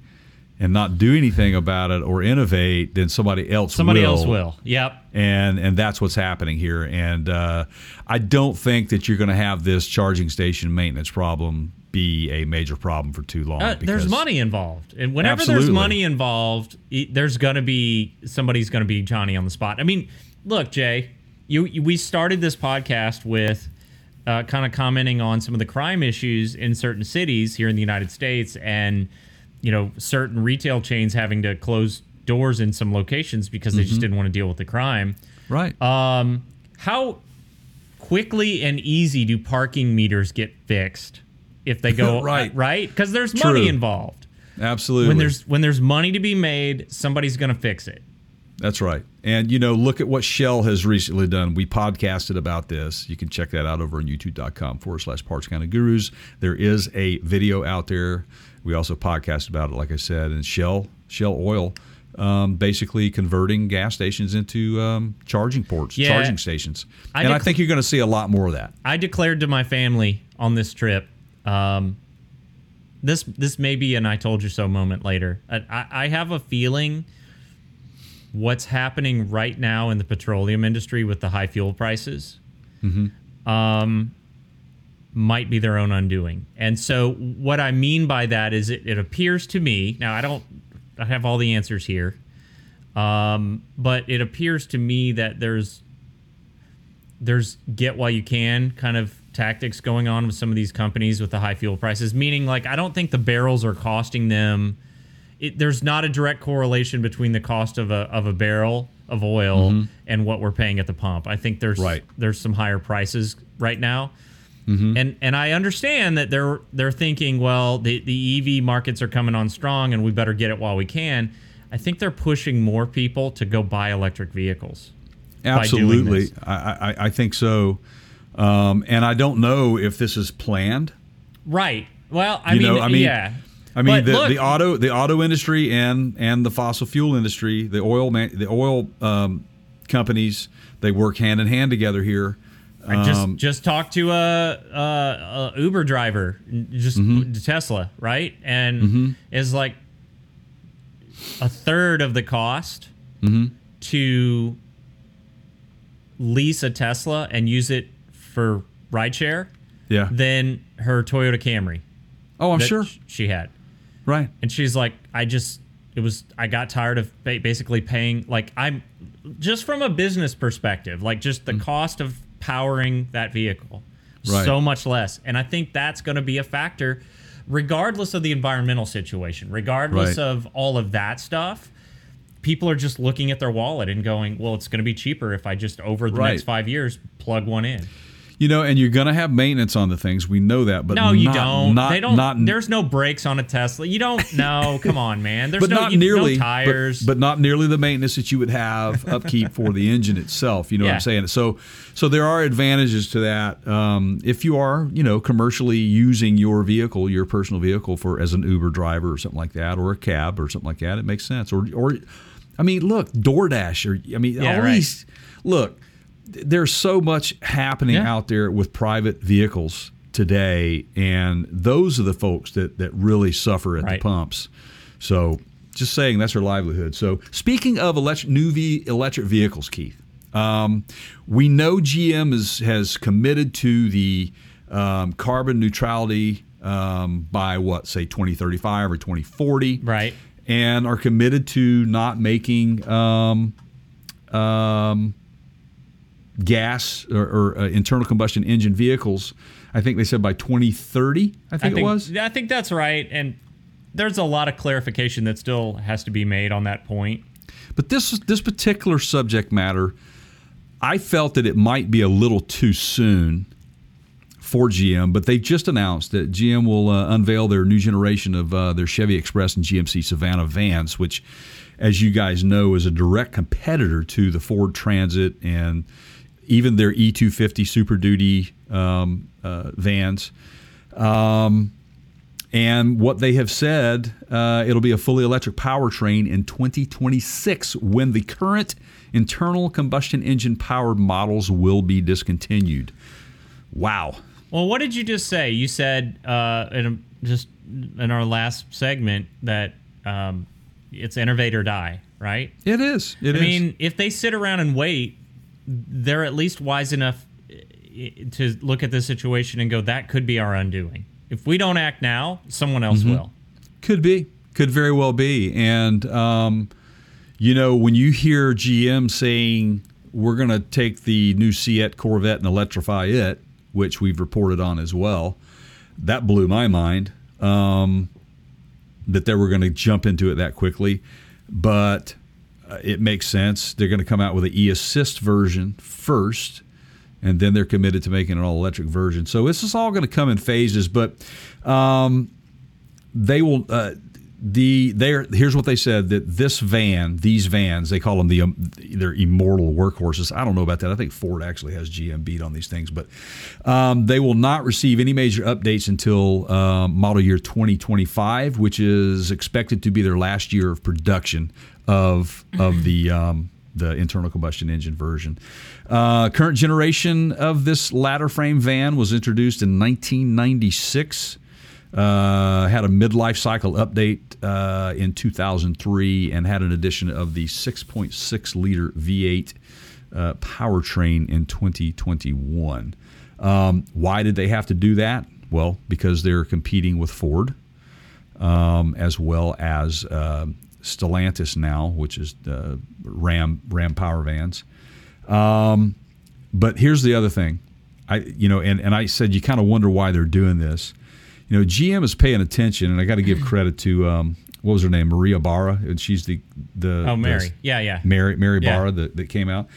and not do anything about it or innovate, then somebody else
Somebody
will.
else will. Yep.
and and that's what's happening here. And uh, I don't think that you're going to have this charging station maintenance problem be a major problem for too long.
Uh, there's money involved, and whenever
Absolutely.
there's money involved, there's gonna be somebody's gonna be Johnny on the spot. I mean, look, Jay, you, you we started this podcast with uh, kind of commenting on some of the crime issues in certain cities here in the United States, and you know, certain retail chains having to close doors in some locations because they just didn't want to deal with the crime.
right.
Um, how quickly and easy do parking meters get fixed if they go
Right.
right? Because there's money involved.
Absolutely.
When there's when there's money to be made, somebody's going to fix it.
That's right. And you know, look at what Shell has recently done. We podcasted about this. You can check that out over on youtube.com forward slash parts counter gurus. There is a video out there. We also podcasted about it, like I said, and Shell, Shell Oil, um, basically converting gas stations into um, charging ports,
Yeah.
charging stations.
I
and I think you're going to see a lot more of that.
I declared to my family on this trip. Um, this this may be an "I told you so" moment later. I, I have a feeling what's happening right now in the petroleum industry with the high fuel prices um, might be their own undoing. And so, what I mean by that is, it, it appears to me now. I don't. I have all the answers here, um, but it appears to me that there's there's get while you can kind of tactics going on with some of these companies with the high fuel prices. Meaning, like, I don't think the barrels are costing them. It, there's not a direct correlation between the cost of a of a barrel of oil and what we're paying at the pump. I think there's
Right.
there's some higher prices right now. And and I understand that they're they're thinking, well, the, the EV markets are coming on strong and we better get it while we can. I think they're pushing more people to go buy electric vehicles.
Absolutely. I, I, I think so. Um, and I don't know if this is planned.
Right. Well, I
You
mean,
know, I mean,
yeah.
I mean, the, the auto the auto industry and and the fossil fuel industry, the oil man, the oil um, companies, they work hand in hand together here.
I just
Um,
just talked to a, a, a Uber driver, just
Mm-hmm.
Tesla, right, and is like a third of the cost
Mm-hmm.
to lease a Tesla and use it for rideshare
yeah.
than her Toyota Camry.
Oh, I'm sure.
she had.
Right.
and she's like i just it was i got tired of basically paying like i'm just from a business perspective like just the mm. cost of powering that vehicle.
Right.
so much less and i think that's going to be a factor regardless of the environmental situation regardless
Right.
of all of that stuff people are just looking at their wallet and going well it's going to be cheaper if i just over the
Right.
next five years plug one in
You know, and you're going to have maintenance on the things. We know that, but
no, you
not-
don't.
Not,
they don't.
Not,
there's no brakes on a Tesla. You don't. No, come on, man. There's
but
no,
not
you- no
nearly but-
tires.
but, not nearly the maintenance that you would have upkeep for the engine itself. You know what I'm saying? So, so there are advantages to that. Um, if you are, you know, commercially using your vehicle, your personal vehicle for as an Uber driver or something like that, or a cab or something like that, it makes sense. Or, or, I mean, look, DoorDash or I mean,
Yeah,
all
right.
these. Look, there's so much happening
Yeah.
out there with private vehicles today, and those are the folks that that really suffer at
Right.
the pumps. So, just saying that's their livelihood. So, speaking of electric, new v, electric vehicles, Keith, um, we know GM is, has committed to the um, carbon neutrality um, by what, say, 2035 or 2040,
Right.
And are committed to not making um, um, gas or, or uh, internal combustion engine vehicles. I think they said by 2030. I think, it was.
Yeah, I think that's right. And there's a lot of clarification that still has to be made on that point.
But this this particular subject matter, I felt that it might be a little too soon for GM. But they just announced that GM will uh, unveil their new generation of uh, their Chevy Express and GMC Savana vans, which, as you guys know, is a direct competitor to the Ford Transit and even their E250 Super Duty um, uh, vans. Um, and what they have said, uh, it'll be a fully electric powertrain in 2026 when the current internal combustion engine powered models will be discontinued. Wow.
Well, what did you just say? You said uh, in a, just in our last segment that um, it's innovate or die, right?
It is. It
I
is.
mean, if they sit around and wait, they're at least wise enough to look at this situation and go, "That could be our undoing." If we don't act now, someone else will.
Could be. Could very well be. And, um, you know, when you hear GM saying, we're going to take the new C8 Corvette and electrify it, which we've reported on as well, that blew my mind um, that they were going to jump into it that quickly. But it makes sense. They're going to come out with an e assist version first and then they're committed to making an all electric version. So this is all going to come in phases, but um, they will. Uh, the there here's what they said that this van these vans they call them the um, they're immortal workhorses i don't know about that i think ford actually has gm beat on these things but um, they will not receive any major updates until uh, model year 2025 which is expected to be their last year of production of of the um, the internal combustion engine version. Uh, current generation of this ladder frame van was introduced in 1996. Uh, had a midlife cycle update uh, in 2003 and had an addition of the 6.6 liter V8 uh, powertrain in 2021. Um, why did they have to do that? Well, because they're competing with Ford um, as well as uh, Stellantis now, which is uh, Ram Ram Power Vans. Um, but here's the other thing, I you know, and, and I said you kind of wonder why they're doing this. You know, GM is paying attention, and I got to give credit to um, what was her name, Maria Barra, and she's the the
Oh, Mary.
the-
Yeah, yeah.
Mary Mary
Yeah.
Barra that, that came out.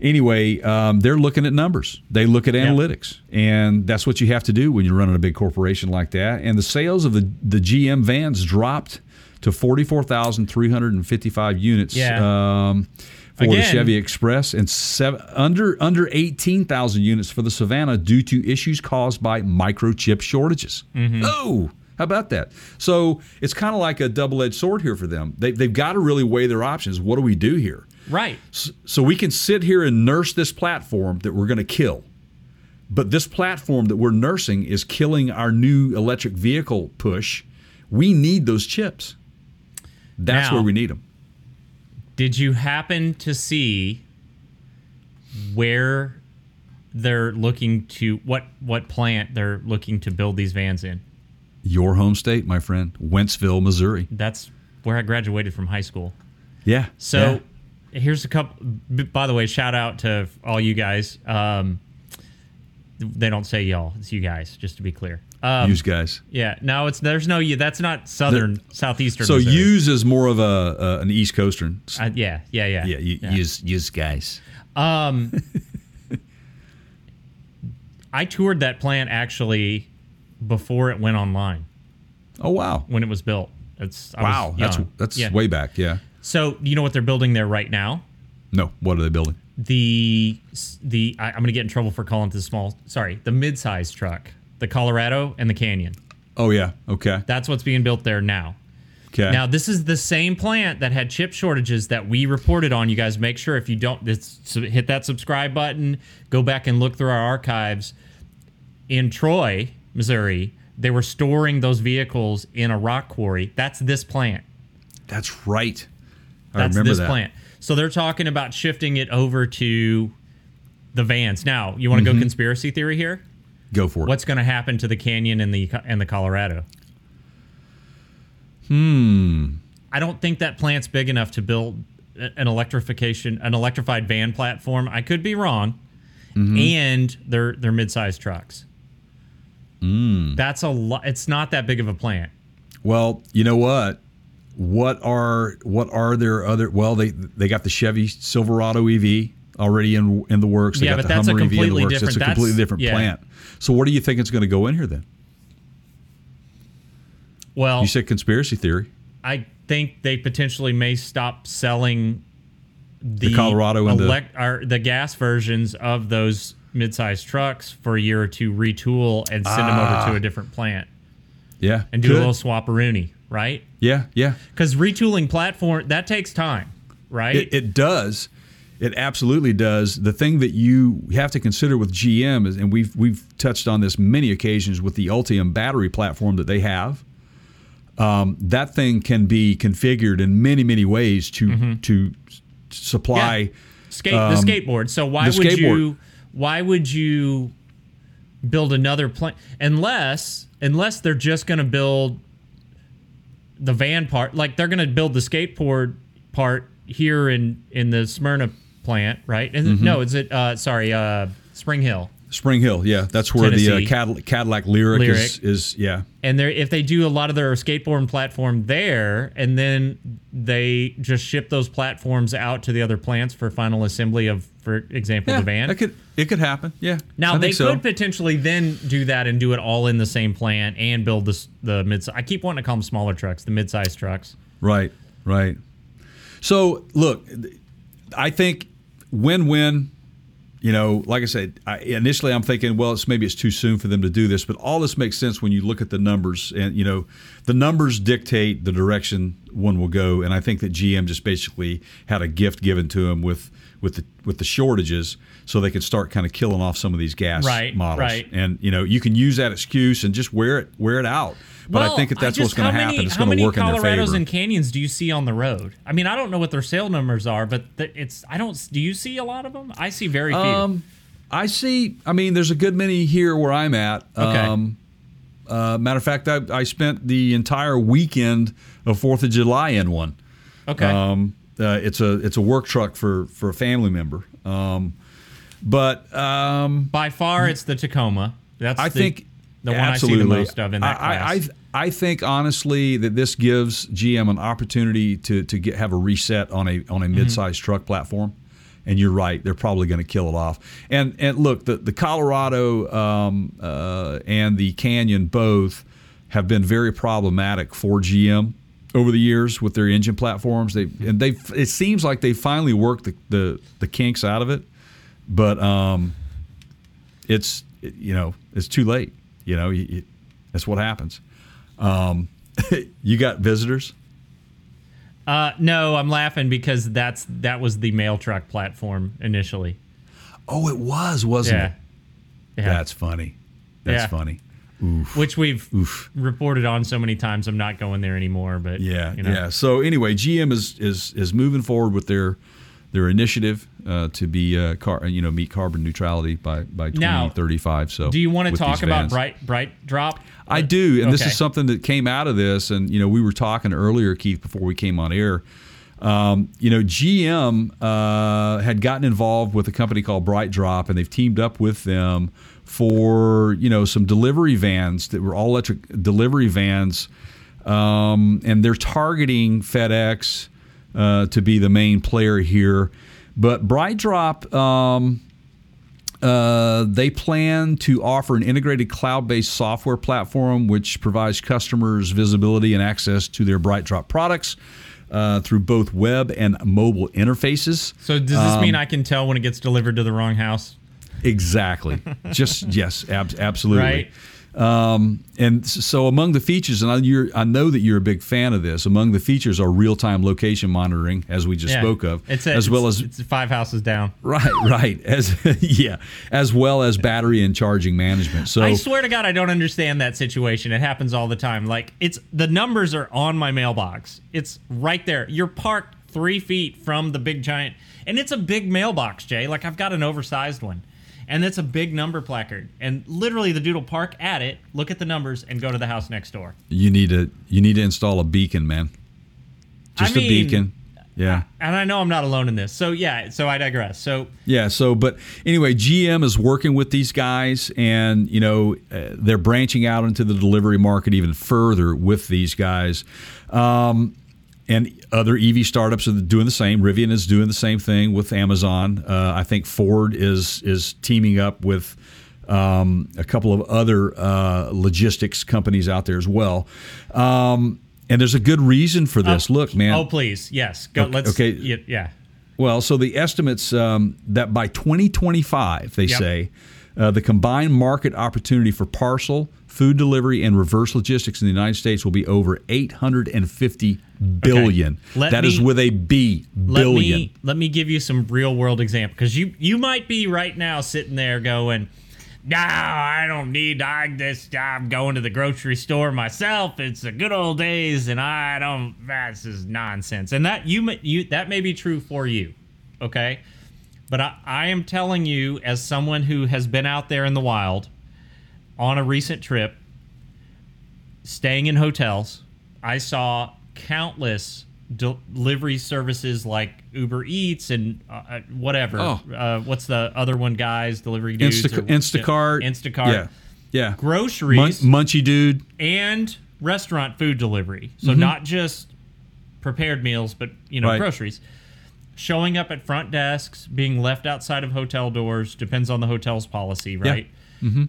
Anyway, um, they're looking at numbers. They look at analytics, and that's what you have to do when you're running a big corporation like that. And the sales of the the GM vans dropped to forty four thousand three hundred and fifty five units.
Yeah.
Um, for the Chevy Express and seven, under under eighteen thousand units for the Savana due to issues caused by microchip shortages.
Mm-hmm.
Oh, how about that? So it's kind of like a double edged sword here for them. They, they've got to really weigh their options. What do we do here?
Right.
So we can sit here and nurse this platform that we're going to kill. But this platform that we're nursing is killing our new electric vehicle push. We need those chips. That's
Now-
where we need them.
Did you happen to see where they're looking to what what plant they're looking to build these vans in?
Your home state, my friend, Wentzville, Missouri.
That's where I graduated from high school.
Yeah.
So here's a couple. By the way, shout out to all you guys. Um, they don't say y'all; it's you guys. Just to be clear.
Yeah.
Um,
use guys.
yeah, no, it's there's no you. That's not southern, southeastern.
So
Missouri.
use is more of a uh, an East Coastern.
Uh, yeah, yeah, yeah,
yeah, you, use use guys.
Um, I toured that plant actually before it went online
Oh wow,
when it was built. It's I was
wow, that's that's
Yeah.
way back. Yeah.
So you know what they're building there right now?
No, what are they building?
The the I, I'm going to get in trouble for calling it the small. Sorry, the mid-sized truck, the Colorado and the Canyon.
Oh yeah. Okay.
That's what's being built there now.
Okay.
Now, this is the same plant that had chip shortages that we reported on. You guys make sure if you don't this, hit that subscribe button, go back and look through our archives. In Troy, Missouri, they were storing those vehicles in a rock quarry. That's this plant.
that's right. I
That's
remember
this
that.
plant. So they're talking about shifting it over to the vans. Now, you want to
Mm-hmm.
go conspiracy theory here?
Go for it.
What's going to happen to the Canyon and the and the Colorado?
Hmm.
I don't think that plant's big enough to build an electrification, an electrified van platform. I could be wrong.
Mm-hmm.
And they're they're mid-sized trucks.
Mm.
That's a lot. It's not that big of a plant.
Well, you know what? What are what are their other? Well, they they got the Chevy Silverado EV already in in the works. They
Yeah,
got
but
the
that's
Hummer the
completely
works. It's a
different-
completely different
yeah.
plant. So, what do you think it's going to go in here then?
Well,
You said conspiracy theory.
I think they potentially may stop selling the,
The Colorado and the-
elec- the gas versions of those mid-sized trucks for a year or two, retool and send them over to ah. a different plant
Yeah,
and do
Could.
a little swapperoonie, right?
Yeah, yeah.
Because retooling platform that takes time, right?
It, it does. It absolutely does. The thing that you have to consider with GM is, and we've we've touched on this many occasions with the Ultium battery platform that they have. Um, that thing can be configured in many many ways to to supply.
Yeah. Skate
um,
the skateboard. So why would
skateboard.
you why would you build another plant unless unless they're just going to build the van part like they're going to build the skateboard part here in in the Smyrna plant, right? And
Mm-hmm.
no, is it uh sorry, uh Spring Hill.
Spring Hill, yeah, that's where the
Tennessee.
uh, Cadillac, Cadillac Lyriq, Is,
Lyriq.
is. Yeah,
And they if they do a lot of their skateboard platform there and then they just ship those platforms out to the other plants for final assembly of, for example,
Yeah,
the van.
It could it could happen. Yeah.
Now
I
they
think so.
could potentially then do that and do it all in the same plant and build this the mid. I keep wanting to call them smaller trucks, the mid-sized trucks.
Right, right. So look, I think win-win. You know, like I said, I, initially I'm thinking, well, it's maybe it's too soon for them to do this, but all this makes sense when you look at the numbers, and you know, the numbers dictate the direction one will go. And I think that GM just basically had a gift given to them with with the with the shortages, so they could start kind of killing off some of these gas
Right,
models.
right.
And you know, you can use that excuse and just wear it wear it out. But I think that that's
just-
what's going to happen. It's
how
going to
many
work in their
Colorados
favor.
and canyons do you see on the road? I mean, I don't know what their sale numbers are, but it's I don't. Do you see a lot of them? I see very few.
Um, I see. I mean, there's a good many here where I'm at.
Okay.
Um, uh, matter of fact, I, I spent the entire weekend of Fourth of July in one.
okay.
Um, uh, it's a it's a work truck for for a family member. Um, but um,
By far, it's the Tacoma. That's
I
the,
think
the one
absolutely.
I see the most of in that
I,
class.
I, I think honestly that this gives GM an opportunity to to get have a reset on a on a
Mm-hmm.
mid-sized truck platform. And you're right; they're probably going to kill it off. And and look, the the Colorado um, uh, and the Canyon both have been very problematic for GM over the years with their engine platforms. They and they it seems like they finally worked the, the the kinks out of it, but um, it's you know it's too late. You know, you, you, that's what happens. Um, you got visitors.
uh, no, I'm laughing because that's that was the mail truck platform initially.
Oh, it was, wasn't
Yeah.
it?
Yeah.
That's funny. That's
Yeah.
funny.
Which we've
Oof.
reported on so many times. I'm not going there anymore. But
Yeah,
you know.
yeah. So anyway, GM is is is moving forward with their their initiative uh, to be uh, car, you know meet carbon neutrality by by
Now,
2035. So
Do you want to talk about bright bright drop?
I do, and this is something that came out of this. And you know, we were talking earlier, Keith, before we came on air. Um, you know, GM uh, had gotten involved with a company called Bright Drop, and they've teamed up with them for you know some delivery vans that were all electric delivery vans, um, and they're targeting FedEx uh, to be the main player here. But Bright Drop. Um, uh, they plan to offer an integrated cloud-based software platform which provides customers visibility and access to their BrightDrop products uh, through both web and mobile interfaces.
So does this
Um,
mean I can tell when it gets delivered to the wrong house?
Exactly. Just yes, ab- absolutely.
Right.
Um, and so among the features, and I, you're, I know that you're a big fan of this. Among the features are real-time location monitoring, as we just
Yeah.
spoke of,
It's a,
as well as
it's five houses down.
right, right, as yeah, as well as battery and charging management. So
I swear to God, I don't understand that situation. It happens all the time. Like it's the numbers are on my mailbox. It's right there. You're parked three feet from the big giant, and it's a big mailbox, Jay. Like I've got an oversized one, and that's a big number placard. And literally, the dude will park at it, look at the numbers, and go to the house next door.
You need to you need to install a beacon, man. Just
I
a
mean-
beacon. Yeah.
And I know I'm not alone in this. So yeah. So I digress. So
Yeah, so but anyway, GM is working with these guys and you know, uh, they're branching out into the delivery market even further with these guys. Um, and other EV startups are doing the same. Rivian is doing the same thing with Amazon. Uh, I think Ford is is teaming up with um, a couple of other uh, logistics companies out there as well. Um, and there's a good reason for this. Look, man.
oh please, yes. Go.
Okay,
let's.
okay.
Yeah. yeah.
Well, so the estimates um, that by 2025, they
Yep.
say, uh, the combined market opportunity for parcel, food delivery, and reverse logistics in the United States will be over 850 billion.
Let
That is
me-
with a B,
let
billion.
me let me give you some real world example because you you might be right now sitting there going no i don't need i just i'm going to the grocery store myself it's the good old days and i don't that's just nonsense and that you may- you that may be true for you okay but I, I am telling you as someone who has been out there in the wild on a recent trip staying in hotels, I saw countless delivery services like Uber Eats and uh, uh, whatever.
Oh.
Uh, what's the other one, guys? Delivery dudes.
Insta-
or-
Instacart.
Instacart.
Yeah. Yeah.
Groceries
Mun- Munchy dude.
and restaurant food delivery. So
Mm-hmm.
not just prepared meals, but you know
Right.
groceries. Showing up at front desks, being left outside of hotel doors depends on the hotel's policy, right?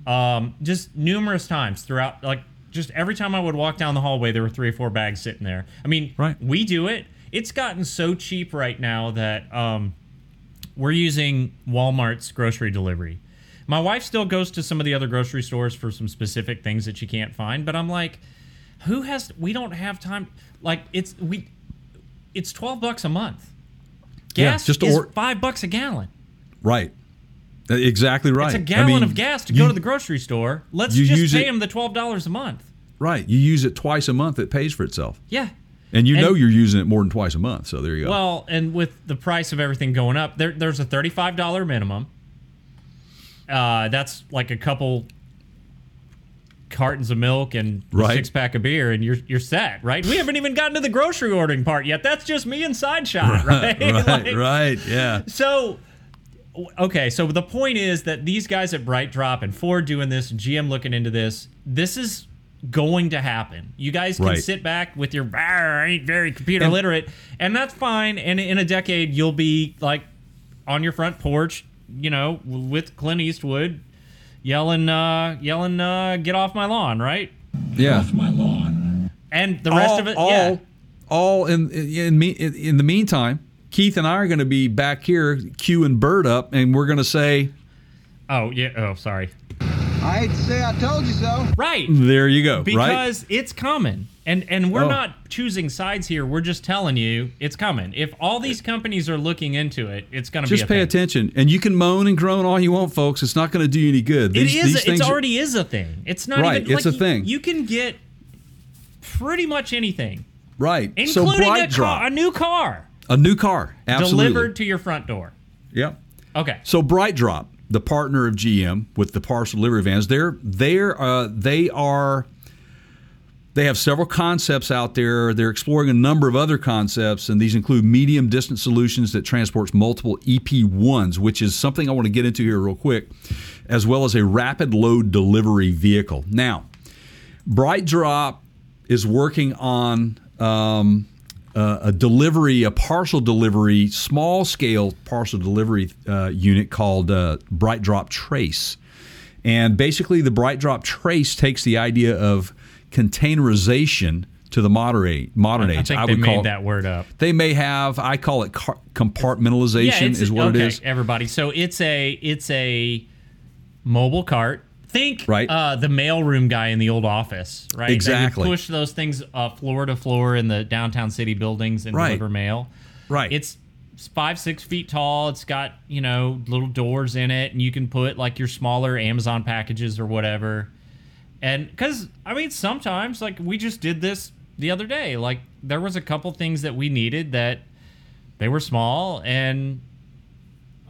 Um, just numerous times throughout, like just every time I would walk down the hallway, there were three or four bags sitting there. I mean,
Right.
we do it. It's gotten so cheap right now that um, we're using Walmart's grocery delivery. My wife still goes to some of the other grocery stores for some specific things that she can't find, but I'm like, who has? We don't have time. Like it's we, it's twelve bucks a month.
Yeah,
Gas
just
is
or-
five bucks a gallon.
Right. Uh, Exactly right.
It's a
I
gallon
mean,
of gas to
you-
go to the grocery store. Let's just pay
it-
them the twelve dollars a month.
Right. You use it twice a month, it pays for itself.
Yeah.
And you
And-
know you're using it more than twice a month. So there you go.
Well, and with the price of everything going up, there, there's a thirty-five dollar minimum. Uh, that's like a couple cartons of milk and a
Right.
six pack of beer, and you're you're set, right? We haven't even gotten to the grocery ordering part yet. That's just me and side shot, right?
right,
Like,
right. Yeah.
So, okay, so the point is that these guys at Bright Drop and Ford doing this, and GM looking into this, this is going to happen. You guys can
Right.
sit back with your "Ah, I ain't very computer
And-
literate, and that's fine. And in a decade, you'll be like on your front porch, you know, with Clint Eastwood yelling, uh, yelling, uh, "Get off my lawn!" Right?
Yeah.
Get off my lawn.
And the rest
all,
of it,
all,
yeah.
all in in, me, in in the meantime, Keith and I are going to be back here queuing Bird up, and we're going to say,
Oh yeah. Oh, sorry.
I hate to say I told you so.
Right.
"There you go." right?
because it's coming and and we're
Oh.
not choosing sides here we're just telling you it's coming if all these companies are looking into it it's going to be
Just
a
pay
thing.
attention, and you can moan and groan all you want, folks. It's not going to do you any good.
it
These,
is
these
it
things are-
already is a thing it's not
Right,
even
it's
like,
a thing.
you, you can get pretty much anything
right. so
including
Bright
a, car, a new car
a new car, absolutely
delivered to your front door
Yep.
okay
So Bright Drop, the partner of GM with the parcel delivery vans, they're they're uh, they are they have several concepts out there. They're exploring a number of other concepts, and these include medium distance solutions that transports multiple EP1s, which is something I want to get into here real quick, as well as a rapid load delivery vehicle. Now, Bright Drop is working on um, uh, a delivery, a parcel delivery, small scale parcel delivery uh, unit called uh, Bright Drop Trace. And basically, the Bright Drop Trace takes the idea of containerization to the modern age.
I think
I
they made
call
that word up
They may have. I call it car- compartmentalization.
it's-
is what
okay,
it is.
everybody so it's a it's a mobile cart think
Right.
uh, the mailroom guy in the old office right
Exactly.
push those things uh, floor to floor in the downtown city buildings and
Right.
deliver mail
Right.
it's five six feet tall it's got you know little doors in it and you can put like your smaller amazon packages or whatever and because i mean sometimes like we just did this the other day like there was a couple things that we needed that they were small and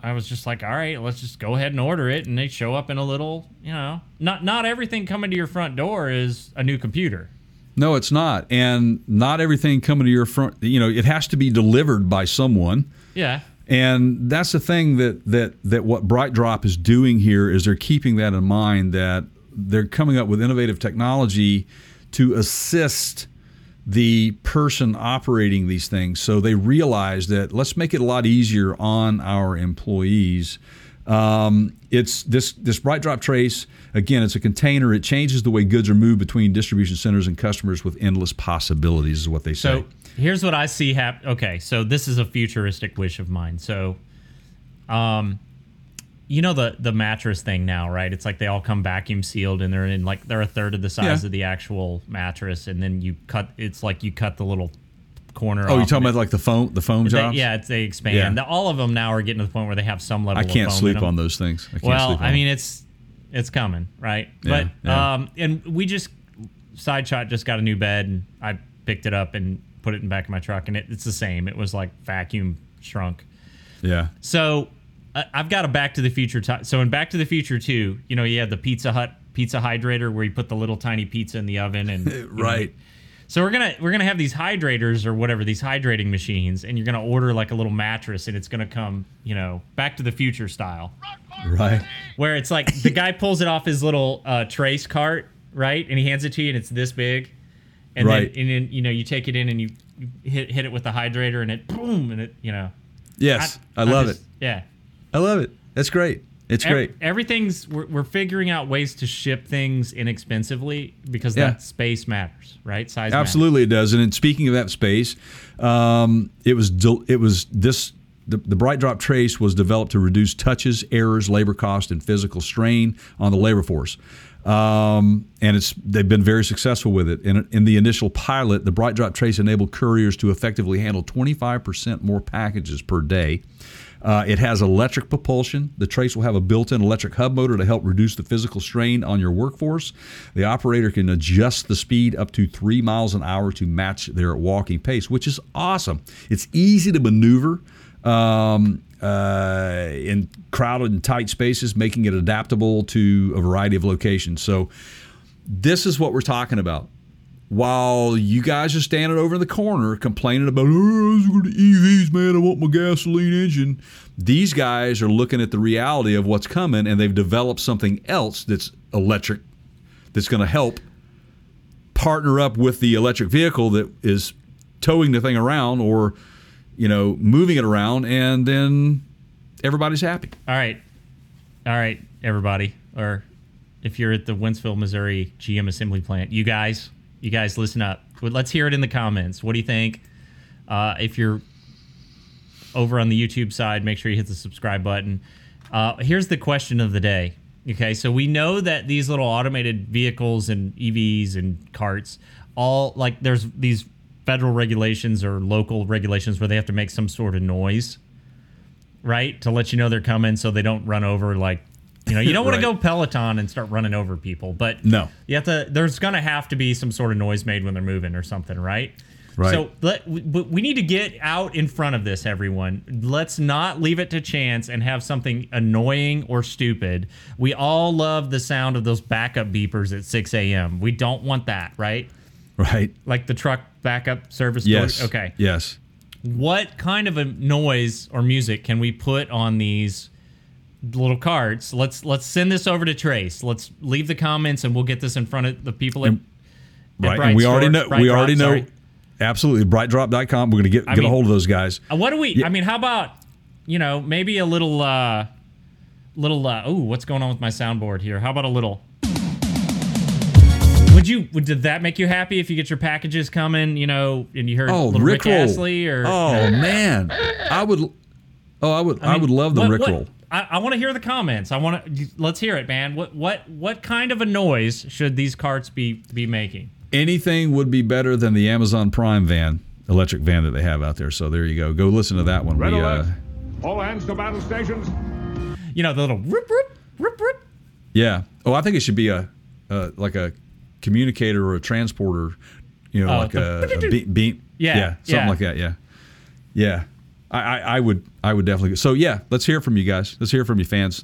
i was just like all right let's just go ahead and order it and they show up in a little you know not not everything coming to your front door is a new computer
No, it's not. And not everything coming to your front, you know, it has to be delivered by someone.
yeah
And that's the thing that that that what Bright Drop is doing here is they're keeping that in mind that they're coming up with innovative technology to assist the person operating these things. So they realize that let's make it a lot easier on our employees. Um, it's this this Bright Drop Trace again. It's a container. It changes the way goods are moved between distribution centers and customers with endless possibilities. Is what they say.
So here's what I see happen. Okay, so this is a futuristic wish of mine. So, um, you know the the mattress thing now, right? It's like they all come vacuum sealed, and they're in like they're a third of the size
Yeah.
of the actual mattress, and then you cut. It's like you cut the little corner.
oh, you're talking about like the foam the foam
it- they- yeah, it's, they expand.
Yeah.
The- all of them now are getting to the point where they have some level.
I can't sleep on those things. I can't
Well,
sleep on
I mean, it's it's coming, right?
Yeah,
but
yeah.
um, and we just side shot just got a new bed, and I picked it up and put it in the back of my truck, and it, it's the same. It was like vacuum shrunk.
yeah.
So I've got a Back to the Future. T- so in Back to the Future 2, you know, you had the Pizza Hut pizza hydrator where you put the little tiny pizza in the oven, and you know,
Right.
so we're gonna we're gonna have these hydrators or whatever these hydrating machines, and you're gonna order like a little mattress, and it's gonna come, you know, Back to the Future style
Right.
where it's like the guy pulls it off his little uh, trace cart, right? And he hands it to you, and it's this big. and
Right.
then and then you know you take it in and you hit hit it with the hydrator and it boom and it you know.
Yes, I,
I'm
love
just-
it.
Yeah.
I love it. That's great. It's great.
everything's we're, we're figuring out ways to ship things inexpensively because
Yeah.
that space matters, right? Size matters.
Absolutely, it does. And in speaking of that space, um, it was del- it was this the, the Bright Drop Trace was developed to reduce touches, errors, labor cost, and physical strain on the labor force. Um, and it's they've been very successful with it. In, in the initial pilot, the Bright Drop Trace enabled couriers to effectively handle 25% more packages per day. Uh, it has electric propulsion. The Trace will have a built in electric hub motor to help reduce the physical strain on your workforce. The operator can adjust the speed up to three miles an hour to match their walking pace, which is awesome. It's easy to maneuver um, uh, in crowded and tight spaces, making it adaptable to a variety of locations. So, this is what we're talking about while you guys are standing over in the corner complaining about, oh, let's go to EVs, man, I want my gasoline engine. These guys are looking at the reality of what's coming and they've developed something else that's electric that's going to help partner up with the electric vehicle that is towing the thing around or, you know, moving it around and then everybody's happy.
All right. All right, everybody. Or if you're at the Wentzville, Missouri GM assembly plant, you guys, you guys listen up. Let's hear it in the comments. What do you think? Uh, if you're over on the YouTube side, make sure you hit the subscribe button. Uh, here's the question of the day. Okay, so we know that these little automated vehicles and EVs and carts, all like there's these federal regulations or local regulations where they have to make some sort of noise right? To let you know they're coming so they don't run over like you know, you don't want
Right.
to go Peloton and start running over people, but
No.
you have to there's going to have to be some sort of noise made when they're moving or something, right?
Right.
So let, we, we need to get out in front of this, everyone. Let's not leave it to chance and have something annoying or stupid. We all love the sound of those backup beepers at 6 a.m. We don't want that, right?
Right?
Like the truck backup service.
Yes.
door- Okay
Yes.
what kind of a noise or music can we put on these little carts? Let's let's send this over to Trace. Let's leave the comments and we'll get this in front of the people at,
And-
at
Right.
Bright
and we
Store-
already know
Bright
we
Drop,
already know
sorry.
absolutely brightdrop.com. We're going to get get
mean-
a hold of those guys.
Uh, What do we?
Yeah.
I mean, how about you know maybe a little uh little uh oh what's going on with my soundboard here? How about a little? Would you? Would, did that make you happy if you get your packages coming? You know, and you heard
Oh,
little Rick
Rickroll.
Astley or
Oh man, I would. Oh, I would. I,
mean,
would love the
what-
Rickroll.
what- I, I want to hear the comments. I want to. Let's hear it, man. What what what kind of a noise should these carts be be making?
Anything would be better than the Amazon Prime van, electric van that they have out there. So there you go. Go listen to that one.
Red
We,
alert.
uh,
All hands to battle stations.
You know the little rip rip rip rip.
yeah. Oh, I think it should be a, uh, like a communicator or a transporter. You know,
Oh,
like
the-
a, a beep, beep.
Yeah,
yeah, something
yeah.
like that. Yeah, yeah. I, I, would. I would definitely. So yeah, let's hear from you guys. Let's hear from you, fans.